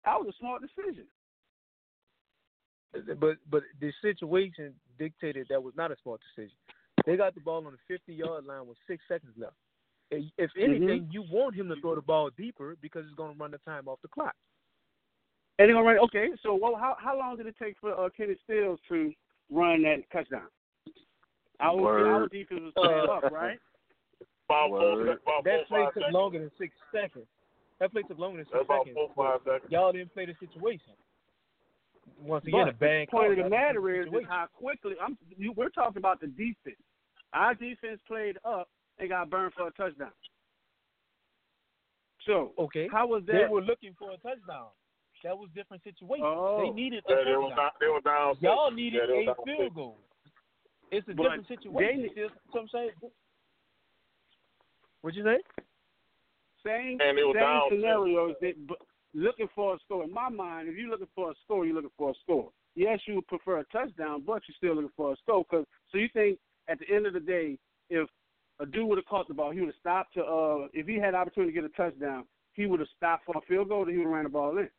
that was a smart decision. But but the situation dictated that was not a smart decision. They got the ball on the 50 yard line with six seconds left. If if anything, you want him to throw the ball deeper because it's going to run the time off the clock. And they're gonna run. Okay, so well, how how long did it take for uh, Kenny Stills to run that touchdown? Our, Word. our defense was playing Uh, up, right? About four, Word. about That four, play took longer than six seconds. That play took longer than That's six about seconds. four, five seconds. Y'all didn't play the situation. Once again, but a bad the point of the That's matter is, is how quickly. I'm. You, we're talking about the defense. Our defense played up and got burned for a touchdown. So okay. how was that? They were looking for a touchdown. That was different situation. Oh. They needed a Yeah, they were touchdown. down. They were down. Y'all needed Yeah, they were a field six. goal. It's a But different they situation. need- See what I'm saying? What'd you say? Same And they were same scenarios. That, but looking for a score. In my mind, if you're looking for a score, you're looking for a score. Yes, you would prefer a touchdown, but you're still looking for a score. Cause, so you think at the end of the day, if a dude would have caught the ball, he would have stopped to. uh If he had the opportunity to get a touchdown, he would have stopped for a field goal, or he would have ran the ball in.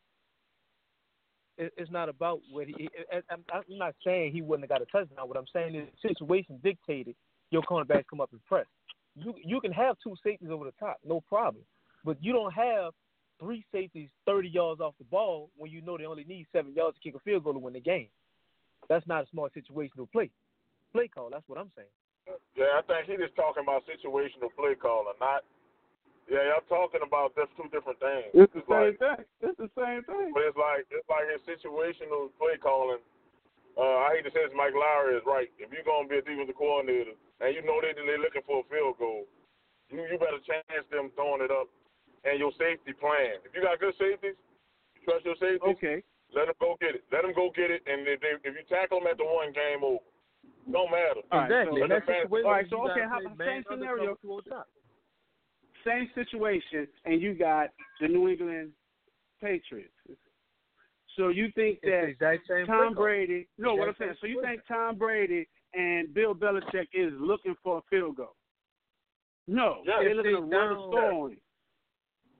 It's not about what he. It, it, I'm, I'm not saying he wouldn't have got a touchdown. What I'm saying is the situation dictated your cornerbacks come up and press. You you can have two safeties over the top, no problem, but you don't have three safeties 30 yards off the ball when you know they only need seven yards to kick a field goal to win the game. That's not a smart situational play. Play call. That's what I'm saying. Yeah, I think he just talking about situational play calling, not. Yeah, y'all talking about that's two different things. It's the like, same thing. It's the same thing. But it's like it's like in situational play calling. Uh, I hate to say this, Mike Lowry is right. If you're gonna be a defensive coordinator and you know they they're looking for a field goal, you you better chance them throwing it up and your safety plan. If you got good safeties, you trust your safeties. Okay. Let them go get it. Let them go get it, and if, they, if you tackle them at the one, game over. Don't matter. All right, exactly. so- and that's All situation right, you so, okay, how- play same scenario. cover two on top. Same situation, and you got the New England Patriots. So you think that exact same play Tom call. Brady? No, what I'm saying. So you play. think Tom Brady and Bill Belichick is looking for a field goal? No, Yeah, they're looking they to run a down- score on it.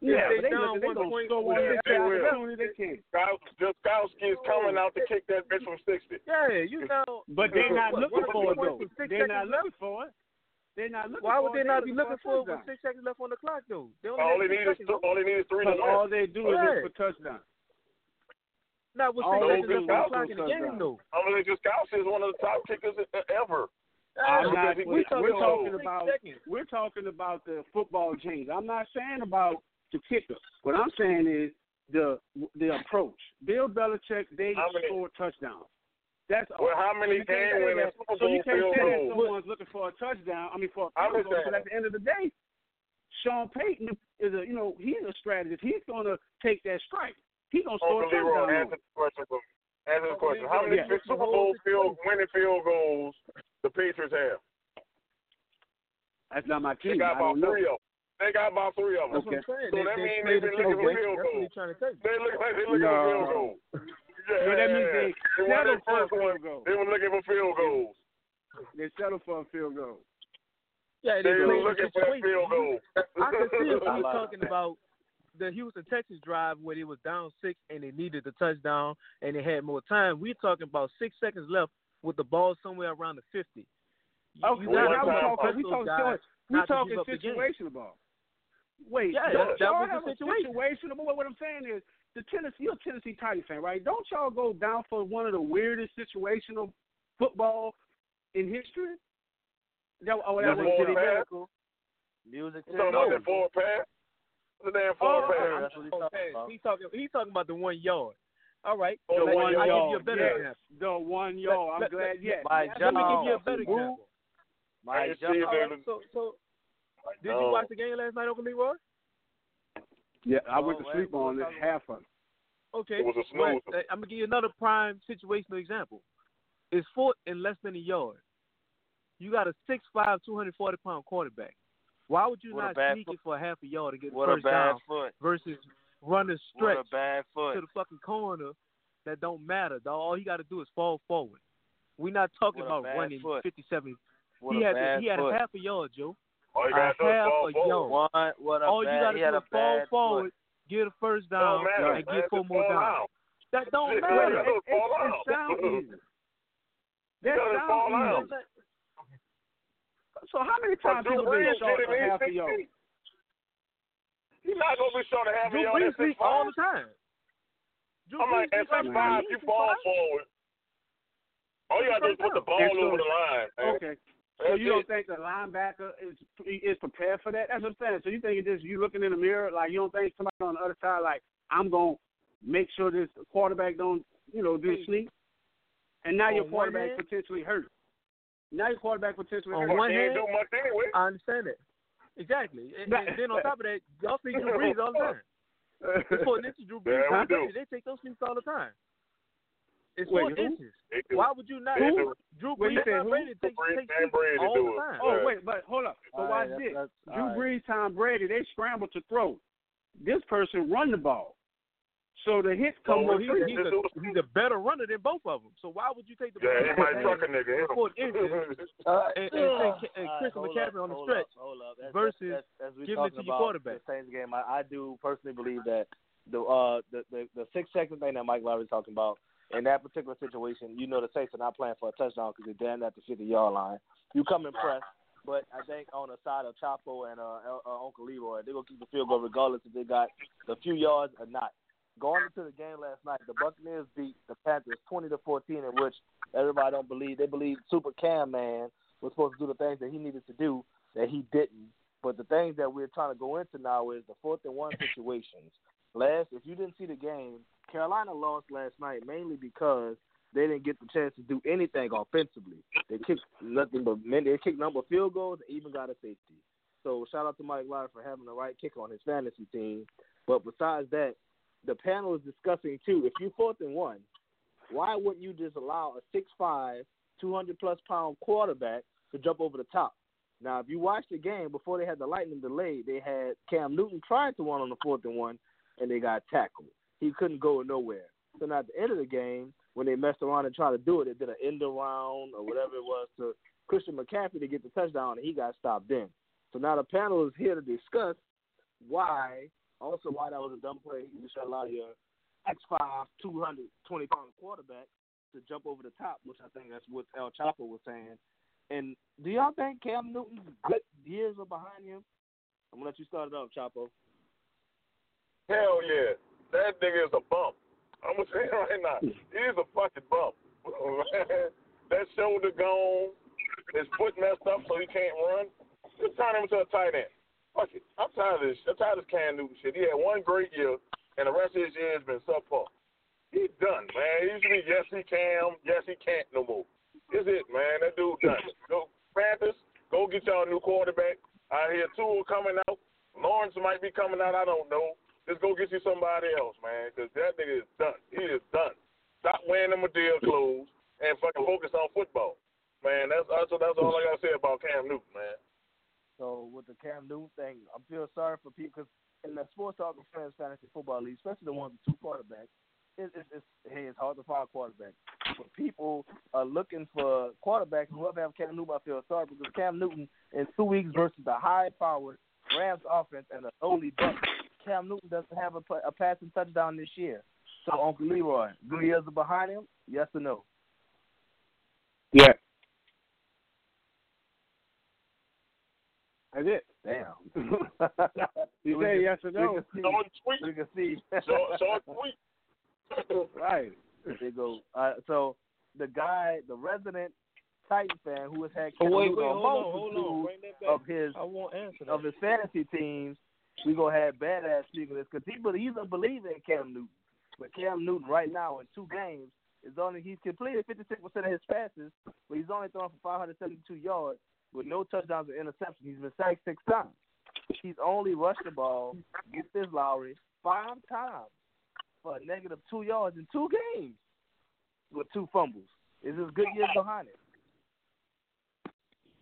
Yeah, Yeah, they they down looking, they one gonna point, score on yeah, it they as will. soon as they can. Gostkowski is coming out to kick that bitch from sixty. Yeah, you know. But they're not what, looking one for it point though. They're not looking for it. They're not looking Why would it. they not be looking for it a with six seconds left on the clock, though? They only All they need is seconds. all they need is three to all win. they do is Right. look for touchdowns. Not with all six they seconds do left on the in the game, though. I mean, Gostkowski is one of the top kickers ever. I'm because not. he- We're, talking we're about talking about. We're talking about the football genes. I'm not saying about the kicker. What I'm saying is the the approach. Bill Belichick, they How many- score touchdowns. That's all. Well, how many You can't game say winning that. Super So you can't say that someone's looking for a touchdown. I mean, for a I field goal. But at the end of the day, Sean Payton is a you know he's a strategist. He's going to take that strike. He's going to score a touchdown. answer the question for me. Answer the question. How many Yeah. Super Bowl field winning field goals the Patriots have? That's not my team. They team. got I about don't know. three of them. They got about three of them. That's what I'm saying. So they, that they means they've been looking for wait. field That's what goals. trying to tell you. They look like they're looking No. for field goals. Yeah, So that means they they won settle that for a first field goal. They were looking for field goals. They settle for a field goal. Yeah, They they were play looking for that situation. field goal. I can see if we I were like talking about the Houston Texas drive where they was down six and they needed the touchdown and they had more time. We're talking about six seconds left with the ball somewhere around the fifty. You- Okay, you well, gotta now we press talking- we those talking- guys We not talking give up the game. situational ball. Wait, Yeah, don't that- that y'all was the have a situation. situational ball? What I'm saying is, the Tennessee, you're a Tennessee Titans fan, right? Don't y'all go down for one of the weirdest situational football in history? That, oh, that The was forward Jimmy pass? Miracle. Music You to talking about that forward pass? The damn Oh, forward uh, pass. That's what he's Oh, talking man, about. he's talking. He's talking about the one yard. All right. Oh, The the one one I'll give you a better yes. example. The one yard. I'm Let- glad. let- yes. My Yes. Let me give you a better example. My job. see, All man, right, so, so did you watch the game last night, Uncle Leroy? Yeah, I went Oh, to wait, sleep on it, half of it. Okay. It was a Right. snoozer. I'm gonna give you another prime situational example. It's fourth and less than a yard. You got a 6'5", 240 pound quarterback. Why would you With a not sneak foot. it for half a yard and get What the a first bad down foot. versus run a stretch a bad to the fucking corner that don't matter, dog. All he got to do is fall forward. We're not talking What about running foot. 57. What he a had bad he had foot. a half a yard, Joe. All you a got to do is half fall a forward. yard. One, what a All you bad, got to he had do a is fall bad forward, foot. get a first Don't down, matter. and man. get four more downs. That don't matter. yeah. It, it, fall it out. sounds easy. That gotta sounds easy. So how many times Drew people been Brees short did in half a yard? He's not gonna be short of half a Drew yard Brees at beat six all the time. Drew I'm like Brees at beat all six five, you fall fine. forward. All you gotta do is put the ball so, over the line. Man. Okay. So you don't think the linebacker is is prepared for that? That's what I'm saying. So you think it's just you looking in the mirror, like you don't think somebody on the other side, like I'm gonna make sure this quarterback don't, you know, do a sneak. And now your On one quarterback hand- potentially hurt. Now your quarterback potentially On one hand, do much anyway. I understand it. Exactly. And, and then on top of that, y'all see Drew Brees all the time. It's four inches, Drew Brees. Yeah, we I do. they take those sneaks all the time. It's Wait, four who? inches. Why would you not? They Drew do. Wait, Brees, said Tom who? Brady takes Brees takes Brady all do the time. Oh wait, but hold up. So All watch right, this. that's- that's- Drew all right. Brees, Tom Brady, they scramble to throw. This person run the ball. So the hits come Oh, on He's, well, free. he's, a, he's a better runner than both of them. So why would you take the Yeah, he ball might truck a nigga. hit him. Four inches Uh, and, and, ugh. and, and All Christian right, hold McCaffrey up, on the stretch? up, hold up. That's, versus that's, that's, giving it to your quarterback. The Saints game. I, I do personally believe that the uh the, the the six second thing that Mike Lowry talking about in that particular situation, you know the Saints are not playing for a touchdown because they're down at the fifty yard line. You come and press. But I think on the side of Chapo and uh, uh, Uncle Leroy, they're gonna keep the field goal regardless if they got the few yards or not. Going into the game last night, the Buccaneers beat the Panthers twenty to fourteen, in which everybody don't believe they believe Super Cam man was supposed to do the things that he needed to do that he didn't. But the things that we're trying to go into now is the fourth and one situations. Last, if you didn't see the game, Carolina lost last night mainly because they didn't get the chance to do anything offensively. They kicked nothing but men. They kicked number field goals and even got a safety. So shout out to Mike Lowry for having the right kick on his fantasy team. But besides that, the panel is discussing too. If you fourth and one, why wouldn't you just allow a six five, two hundred plus pound quarterback to jump over the top? Now, if you watch the game before they had the lightning delay, they had Cam Newton trying to one on the fourth and one, and they got tackled. He couldn't go nowhere. So now at the end of the game, when they messed around and tried to do it, they did an end around or whatever it was to Christian McCaffrey to get the touchdown, and he got stopped in. So now the panel is here to discuss why, also why that was a dumb play. You should allow your X5, 220 pound quarterback to jump over the top, which I think that's what El Chapo was saying. And do y'all think Cam Newton's good years are behind him? I'm gonna let you start it off, Chapo. Hell yeah. That nigga is a bump. I'm gonna say it right now. He is a fucking bump. that shoulder gone, his foot messed up so he can't run. Just turn him into a tight end. Fuck it. I'm tired of this. I'm tired of this Cam Newton shit. He had one great year, and the rest of his year has been subpar. He's done, man. He used to be yes he can, yes he can't no more. Is it, man? That dude done. Go Panthers, go get y'all a new quarterback. I hear two coming out. Lawrence might be coming out. I don't know. Just go get you somebody else, man, because that nigga is done. He is done. Stop wearing them Madea clothes and fucking focus on football, man. That's that's, that's all I gotta say about Cam Newton, man. So with the Cam Newton thing, I'm feel sorry for people because in the sports talk and friends fantasy football league, especially the ones with two quarterbacks, it's, it's, it's hey, it's hard to find a quarterback. But people are looking for quarterbacks. Whoever have Cam Newton, I feel sorry because Cam Newton in two weeks versus the high-powered Rams offense and the lowly Bucks, Cam Newton doesn't have a, a passing touchdown this year. So Uncle Leroy, good years are behind him. Yes or no? Yeah. That's it. Damn. You We say can- yes or no? We can see. so and sweet. We can see. Short, short and sweet. Right. They go. Uh, so the guy, the resident Titan fan who has had Oh, Cam wait, Newton wait, on hold on, hold on. multitude Bring that back. of his I won't answer that. of his fantasy teams, we gonna have badass speaking this because he he's a believer in Cam Newton. But Cam Newton right now in two games is only he's completed fifty six percent of his passes, but he's only thrown for five hundred seventy two yards with no touchdowns or interceptions. He's been sacked six times. He's only rushed the ball, get this Lowry, five times for a negative two yards in two games with two fumbles. Is his good years behind it?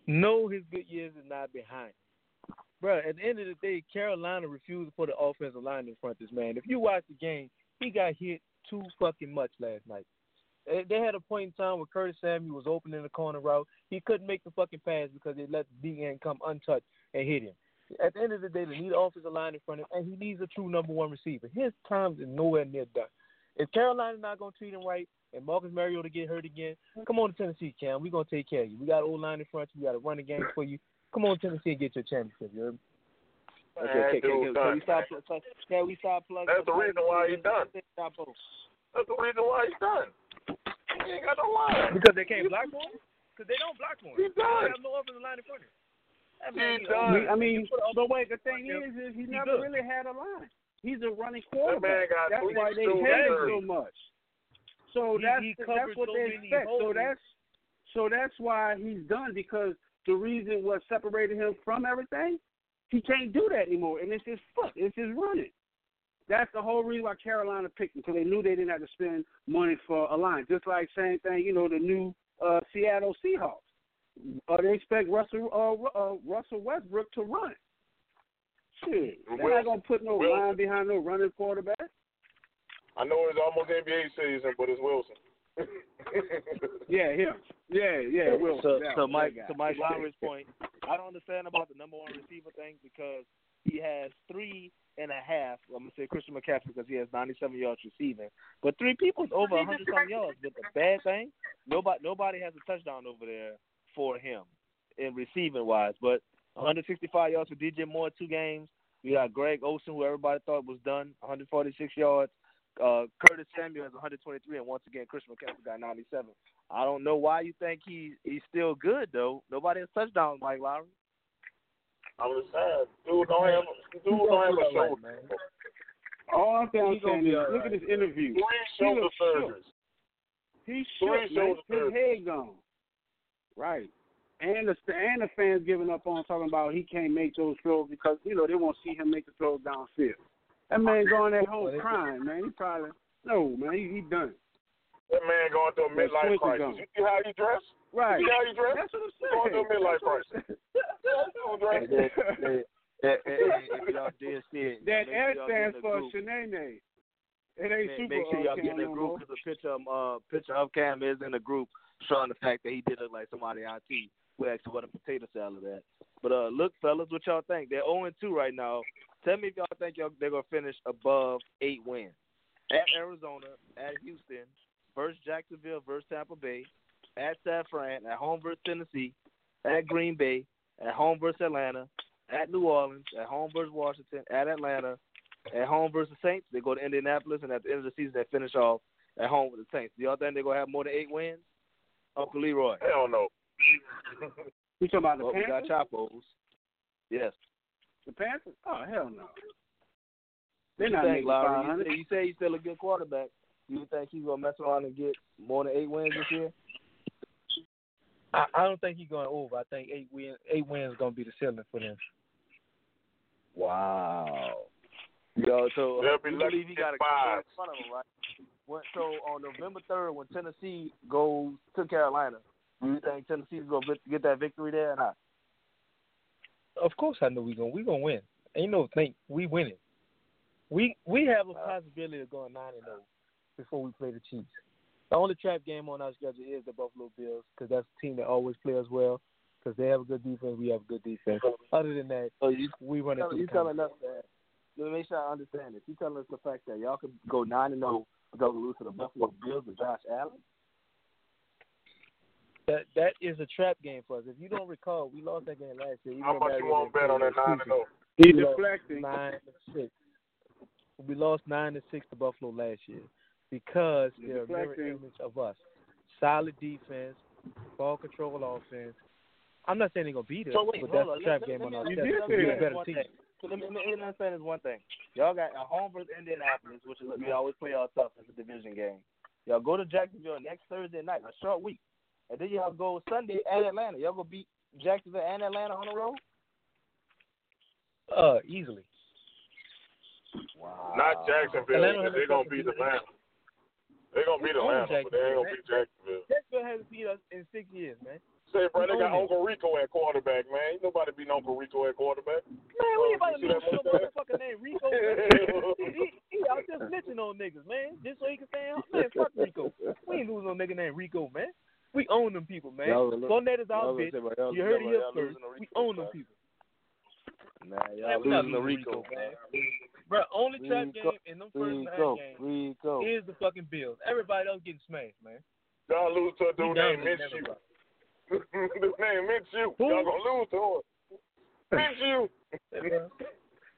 No, his good years is not behind. Bro, at the end of the day, Carolina refused to put the offensive line in front of this man. If you watch the game, he got hit too fucking much last night. They had a point in time where Curtis Samuel was open in the corner route. He couldn't make the fucking pass because they let the DN come untouched and hit him. At the end of the day, they need an offensive line in front of him, and he needs a true number one receiver. His time is nowhere near done. If Carolina not gonna treat him right, and Marcus Mariota get hurt again, come on to Tennessee, Cam. We're gonna take care of you. We got old line in front of you. We got a running game for you. Come on, Tennessee, and get your championship. You heard me? Okay, okay, okay, done, Can we stop? Can we stop plugging? That's the reason why he done. That's the reason why he's done. He ain't got no line. Because they can't block for him. Because they don't block for him. He's They done. have no offensive line in front of him. That He's he- I mean, put a- but wait, the thing is, is he He never good. really had a line. He's a running quarterback. got That's why they straight hate him so much. So He- that's he that's what so they many expect. So that's so that's why he's done because the reason what separated him from everything, he can't do that anymore, and it's his foot, it's his running. That's the whole reason why Carolina picked him because they knew they didn't have to spend money for a line. Just like same thing, you know, the new uh, Seattle Seahawks. Uh, they expect Russell uh, uh, Russell Westbrook to run. Shit, they're Wilson. not gonna put no Wilson. line behind no running quarterback. I know it's almost NBA season, but it's Wilson. Yeah, him. Yeah, yeah. Wilson. So, that so one, Mike, to guy. Mike Lowry's point, I don't understand about the number one receiver thing because he has three and a half. I'm gonna say Christian McCaffrey because he has 97 yards receiving, but three people is over 100 some yards. But the bad thing, nobody nobody has a touchdown over there for him. in receiving wise. But 165 yards for DJ Moore two games. We got Greg Olsen, who everybody thought was done, 146 yards. Uh, Curtis Samuel has 123, and once again, Chris McCaffrey got 97. I don't know why you think he he's still good though. Nobody has touchdowns, Mike Lowry. I'm just saying, dude don't have dude don't have a shoulder. man. All I'm saying, He gonna saying be is, all look at this interview. Three He shoulder looks shook. surgeries. He's shook, man. His surgeries. head gone. Right. And the and the fans giving up on talking about he can't make those throws because you know they won't see him make the throws downfield. That man going at home crying, man. He probably no man. He, he done. That man going through a That midlife crisis. on. You see how he dressed? Right. You see how he dressed? That's what I'm Going saying. through a midlife That's what I'm crisis. if y'all did see it, That make S stands for. Shanae. It ain't super. make sure y'all get in the group because the picture of uh picture of Cam is in the group showing the fact that he did look like somebody on T who actually what a potato salad at. But uh look fellas, what y'all think? They're 0 2 right now. Tell me if y'all think y'all they're gonna finish above eight wins. At Arizona, at Houston, versus Jacksonville, versus Tampa Bay, at San Fran, at home versus Tennessee, at Green Bay, at home versus Atlanta, at New Orleans, at home versus Washington, at Atlanta, at home versus the Saints. They go to Indianapolis, and at the end of the season, they finish off at home with the Saints. Do y'all think they're gonna have more than eight wins? Uncle Leroy. Hell no. You talking about the Well, we got Panthers? Chapos. Yes. The Panthers? Oh hell no. They're you not think, making Lowry? five You say, you say he's still a good quarterback. You think he's gonna mess around and get more than eight wins this year? I, I don't think he's going over. I think eight win eight wins is gonna be the ceiling for them. Wow. Yo, so They'll be you lucky believe he got a five. in front of him, right? When, so on November third, when Tennessee goes to Carolina, do you think Tennessee's gonna get- get that victory there or not? Of course, I know we're gonna we gonna win. Ain't no thing. we winning. We we have a possibility of going nine and zero before we play the Chiefs. The only trap game on our schedule is the Buffalo Bills because that's a team that always plays well because they have a good defense. We have a good defense. Other than that, So you we run it tell, you telling us that? Let me make sure I understand this. You telling us the fact that y'all could go nine and oh zero without lose to the Buffalo Bills with Josh Allen? that that is a trap game for us. If you don't recall, we lost that game last year. We How went much you want to bet on that nine and oh? He's We deflecting. nine to six. We lost nine to six to Buffalo last year because they're a mirror deflecting. image of us. Solid defense, ball control offense. I'm not saying they're gonna beat us, So wait, but that's on. a trap Let- game let on me our You schedule. did We're a better One team. thing. So let me, let me understand this one thing. Y'all got a home versus Indianapolis, which is we always play all tough. It's a division game. Y'all go to Jacksonville next Thursday night, a short week, and then y'all go Sunday at Atlanta. Y'all go beat Jacksonville and Atlanta on the road. Uh, easily. Wow. Not Jacksonville. Atlanta because They're gonna beat nothing to do with Atlanta. They're gonna beat We own Atlanta, but they ain't gonna beat Jacksonville. Jacksonville hasn't beat us in six years, man. Say, bro, they got. Uncle Rico at quarterback, man. Ain't nobody beating Uncle Rico at quarterback. Man, we ain't about to You see lose that no mustache? motherfucking name Rico. Man. he, he, he out there snitching on niggas, man, just so he can stay out. Man, fuck Rico. We ain't losing no nigga named Rico, man. We own them people, man. Y'all is our bitch. saying, y'all- heard it y'all- here first. We own them people. Nah, y'all Man, we not losing to losing Rico, Rico, man. Bro, only trap Rico, game in them first Rico, nine games Rico. is the fucking Bills. Everybody else getting smashed, man. Y'all lose to a dude named dominate Minshew. everybody. dude named Minshew. Y'all gonna lose to him. Minshew.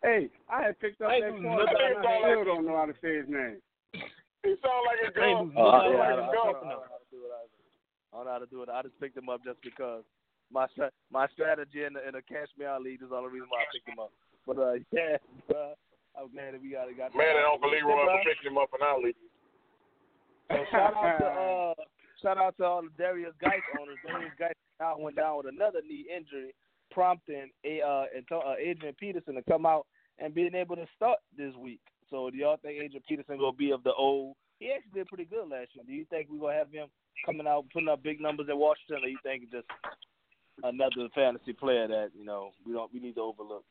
Hey, I had picked up I that losing quarterback. nobody. I still don't know how to say his name. He sound like a ain't gun. losing Oh, nobody. yeah, I, like don't, a I, I don't know how to do it. I don't know how to do it. I just picked him up just because my stra- my strategy in the, in the cash me out league is all the reason why I picked him up. But uh, yeah, bro, I'm glad that we got got. Man, and Uncle Yeah, Leroy bro. for picking him up in our league. So shout out to uh, shout out to all the Derrius Guice owners. Derrius Guice out went down with another knee injury, prompting a uh, uh Adrian Peterson to come out and being able to start this week. So do y'all think Adrian Peterson gonna be of the old? He actually did pretty good last year. Do you think we're gonna have him coming out putting up big numbers at Washington, or you think just another fantasy player that you know we don't we need to overlook?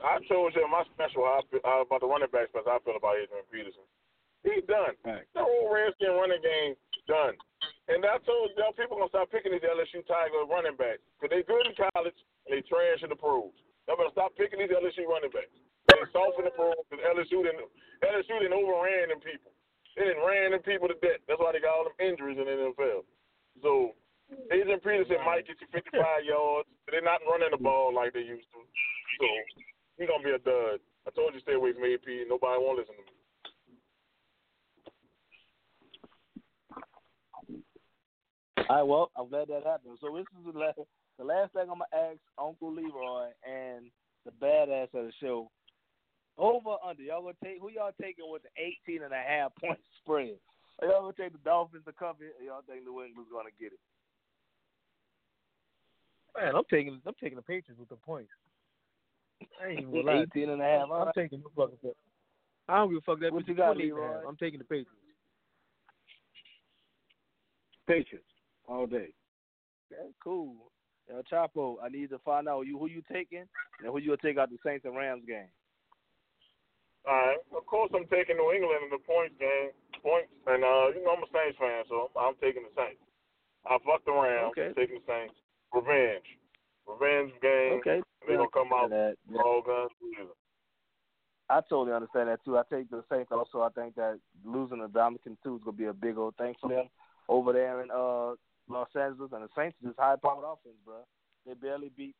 I told you my special how I feel, about the running back special. I feel about Adrian Peterson. He's done. Right. The whole Redskin running game done. And I told y'all people gonna stop picking these LSU Tiger running backs because they good in college and they trash in the pros. Y'all better stop picking these LSU running backs. They soft in the pros because LSU didn't LSU didn't overran them people. They didn't ran them people to death. That's why they got all them injuries in the NFL. So Adrian Peterson might get you 55 yards, but they're not running the ball like they used to. So he's gonna be a dud. I told you stay away from AP. Nobody won't listen to me. All right, well, I'm glad that happened. So this is the last, the last thing I'm gonna ask Uncle Leroy and the badass of the show. Over under, y'all gonna take who y'all taking with the 18 and a half point spread? Are y'all gonna take the Dolphins to cover it? Or y'all think New England's gonna get it? Man, I'm taking I'm taking the Patriots with the points. I ain't even gonna lie. 18 and a half. All I'm right. taking the fucking. I don't give a fuck that. What bitch you got, 20 and a half. Leroy? I'm taking the Patriots. Patriots all day. Okay, cool. Yo, Chapo, I need to find out you who you taking and who you gonna take out the Saints and Rams game. All right. Of course, I'm taking New England in the points game. Points, and uh, you know I'm a Saints fan, so I'm, I'm taking the Saints. I fucked the Rams. Okay. I'm taking the Saints. Revenge, revenge game. Okay. They're gonna come out That, yeah. all guns blazing. I totally understand that too. I take the Saints also. I think that losing the Dominican too is gonna be a big old thing for them over there in uh Los Angeles. And the Saints is just high powered offense, bro. They barely beat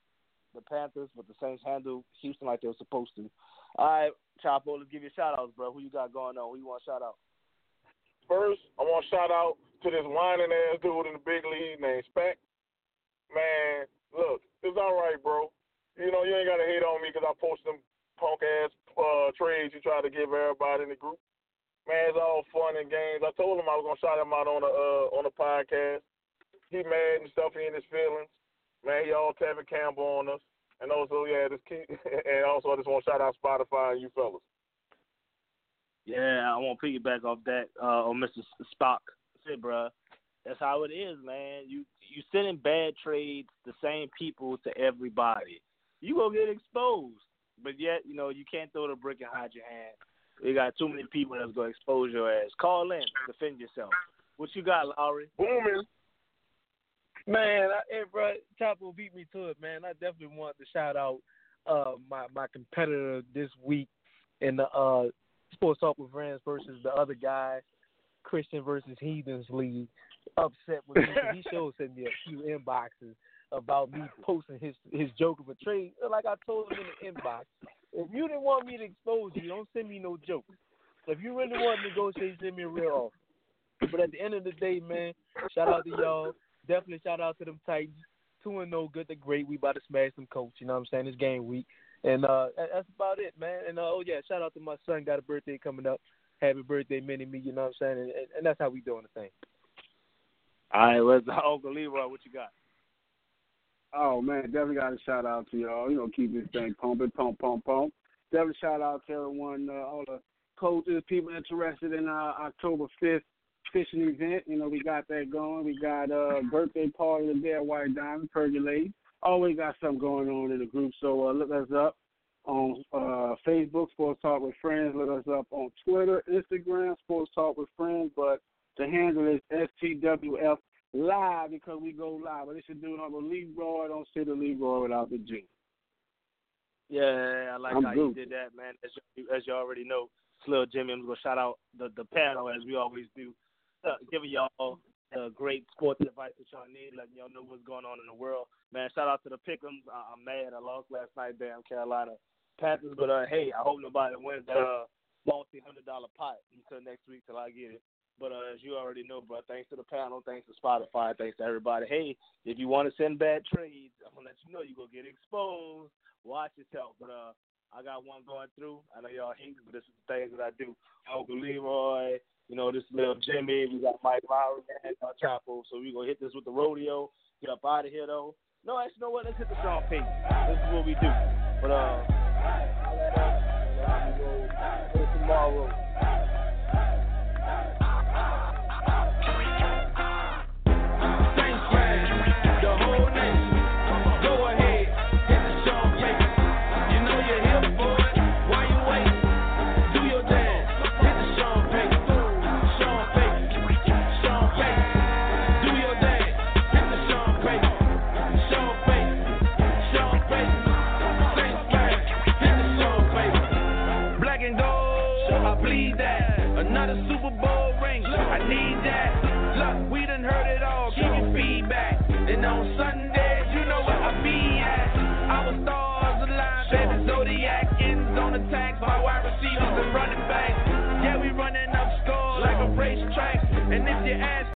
the Panthers, but the Saints handled Houston like they were supposed to. All right, Chapo, let's give you shout outs, bro. Who you got going on? Who you want to shout out? First, I want to shout out to this whining ass dude in the big league named Spec. All right, bro. You know, you ain't got to hate on me because I posted them punk ass uh, trades you try to give everybody in the group. Man, it's all fun and games. I told him I was gonna shout him out on the uh, on the podcast. He mad and stuff. He in his feelings. Man, he all Tevin Campbell on us. And also, yeah, this keep and also I just want to shout out Spotify and you fellas. Yeah, I want to piggyback off that uh, on Mr. Spock. Said, bro, that's how it is, man. You you sending bad trades the same people to everybody. You gonna get exposed, but yet you know you can't throw the brick and hide your hand. You got too many people that's gonna expose your ass. Call in, defend yourself. What you got, Lowry? Booming. Man, I, hey, bro, Chapo beat me to it, man. I definitely want to shout out uh, my my competitor this week in the uh, Sports Talk with Friends versus the other guy, Christian versus Heathens League. Upset with me. he sure sent me a few inboxes about me posting his his joke of a trade. Like I told him in the inbox, if you didn't want me to expose you, don't send me no jokes. If you really want to negotiate, send me a real offer. But at the end of the day, man, shout out to y'all. Definitely shout out to them Titans. Two and no, good to great. We about to smash them coach. You know what I'm saying? It's game week, and uh, that's about it, man. And uh, oh yeah, shout out to my son. Got a birthday coming up. Happy birthday, mini me. You know what I'm saying? And, and, and that's how we doing the thing. All right, let's Uncle Leroy. What you got? Oh man, definitely got a shout out to y'all. You know, keep this thing pumping, pump, pump, pump. Definitely shout out to everyone, uh, all the coaches, people interested in our October fifth fishing event. You know, we got that going. We got uh birthday party of Dead White Diamond, Percolate. Always got something going on in the group. So uh, look us up on uh, Facebook, Sports Talk with Friends. Look us up on Twitter, Instagram, Sports Talk with Friends. But the handle is STWF live because we go live. But they should do it on the Leroy. Don't say the Leroy without the G. Yeah, I like I'm how you did that, man. As you, as you already know, Slil Jimmy, I'm gonna shout out the the panel as we always do, uh, giving y'all the great sports advice that y'all need, letting y'all know what's going on in the world. Man, shout out to the Pickums. I, I'm mad I lost last night, damn Carolina Panthers, but uh, hey, I hope nobody wins that uh multi hundred dollar pot until next week till I get it. But uh, as you already know, bro, thanks to the panel, thanks to Spotify, thanks to everybody. Hey, if you want to send bad trades, I'm gonna let you know you gonna get exposed. Watch yourself. But uh, I got one going through. I know y'all hate it, but this is the things that I do. Uncle Leroy, you know, this little Jimmy. We got Mike Lowry and uh, Chapo. So we gonna hit this with the rodeo. Get up out of here though. No, actually, you know what? Let's hit the Sean Payton. This is what we do. But uh, uh, tomorrow. Running backs. Yeah, we running up scores like a racetrack. And if you ask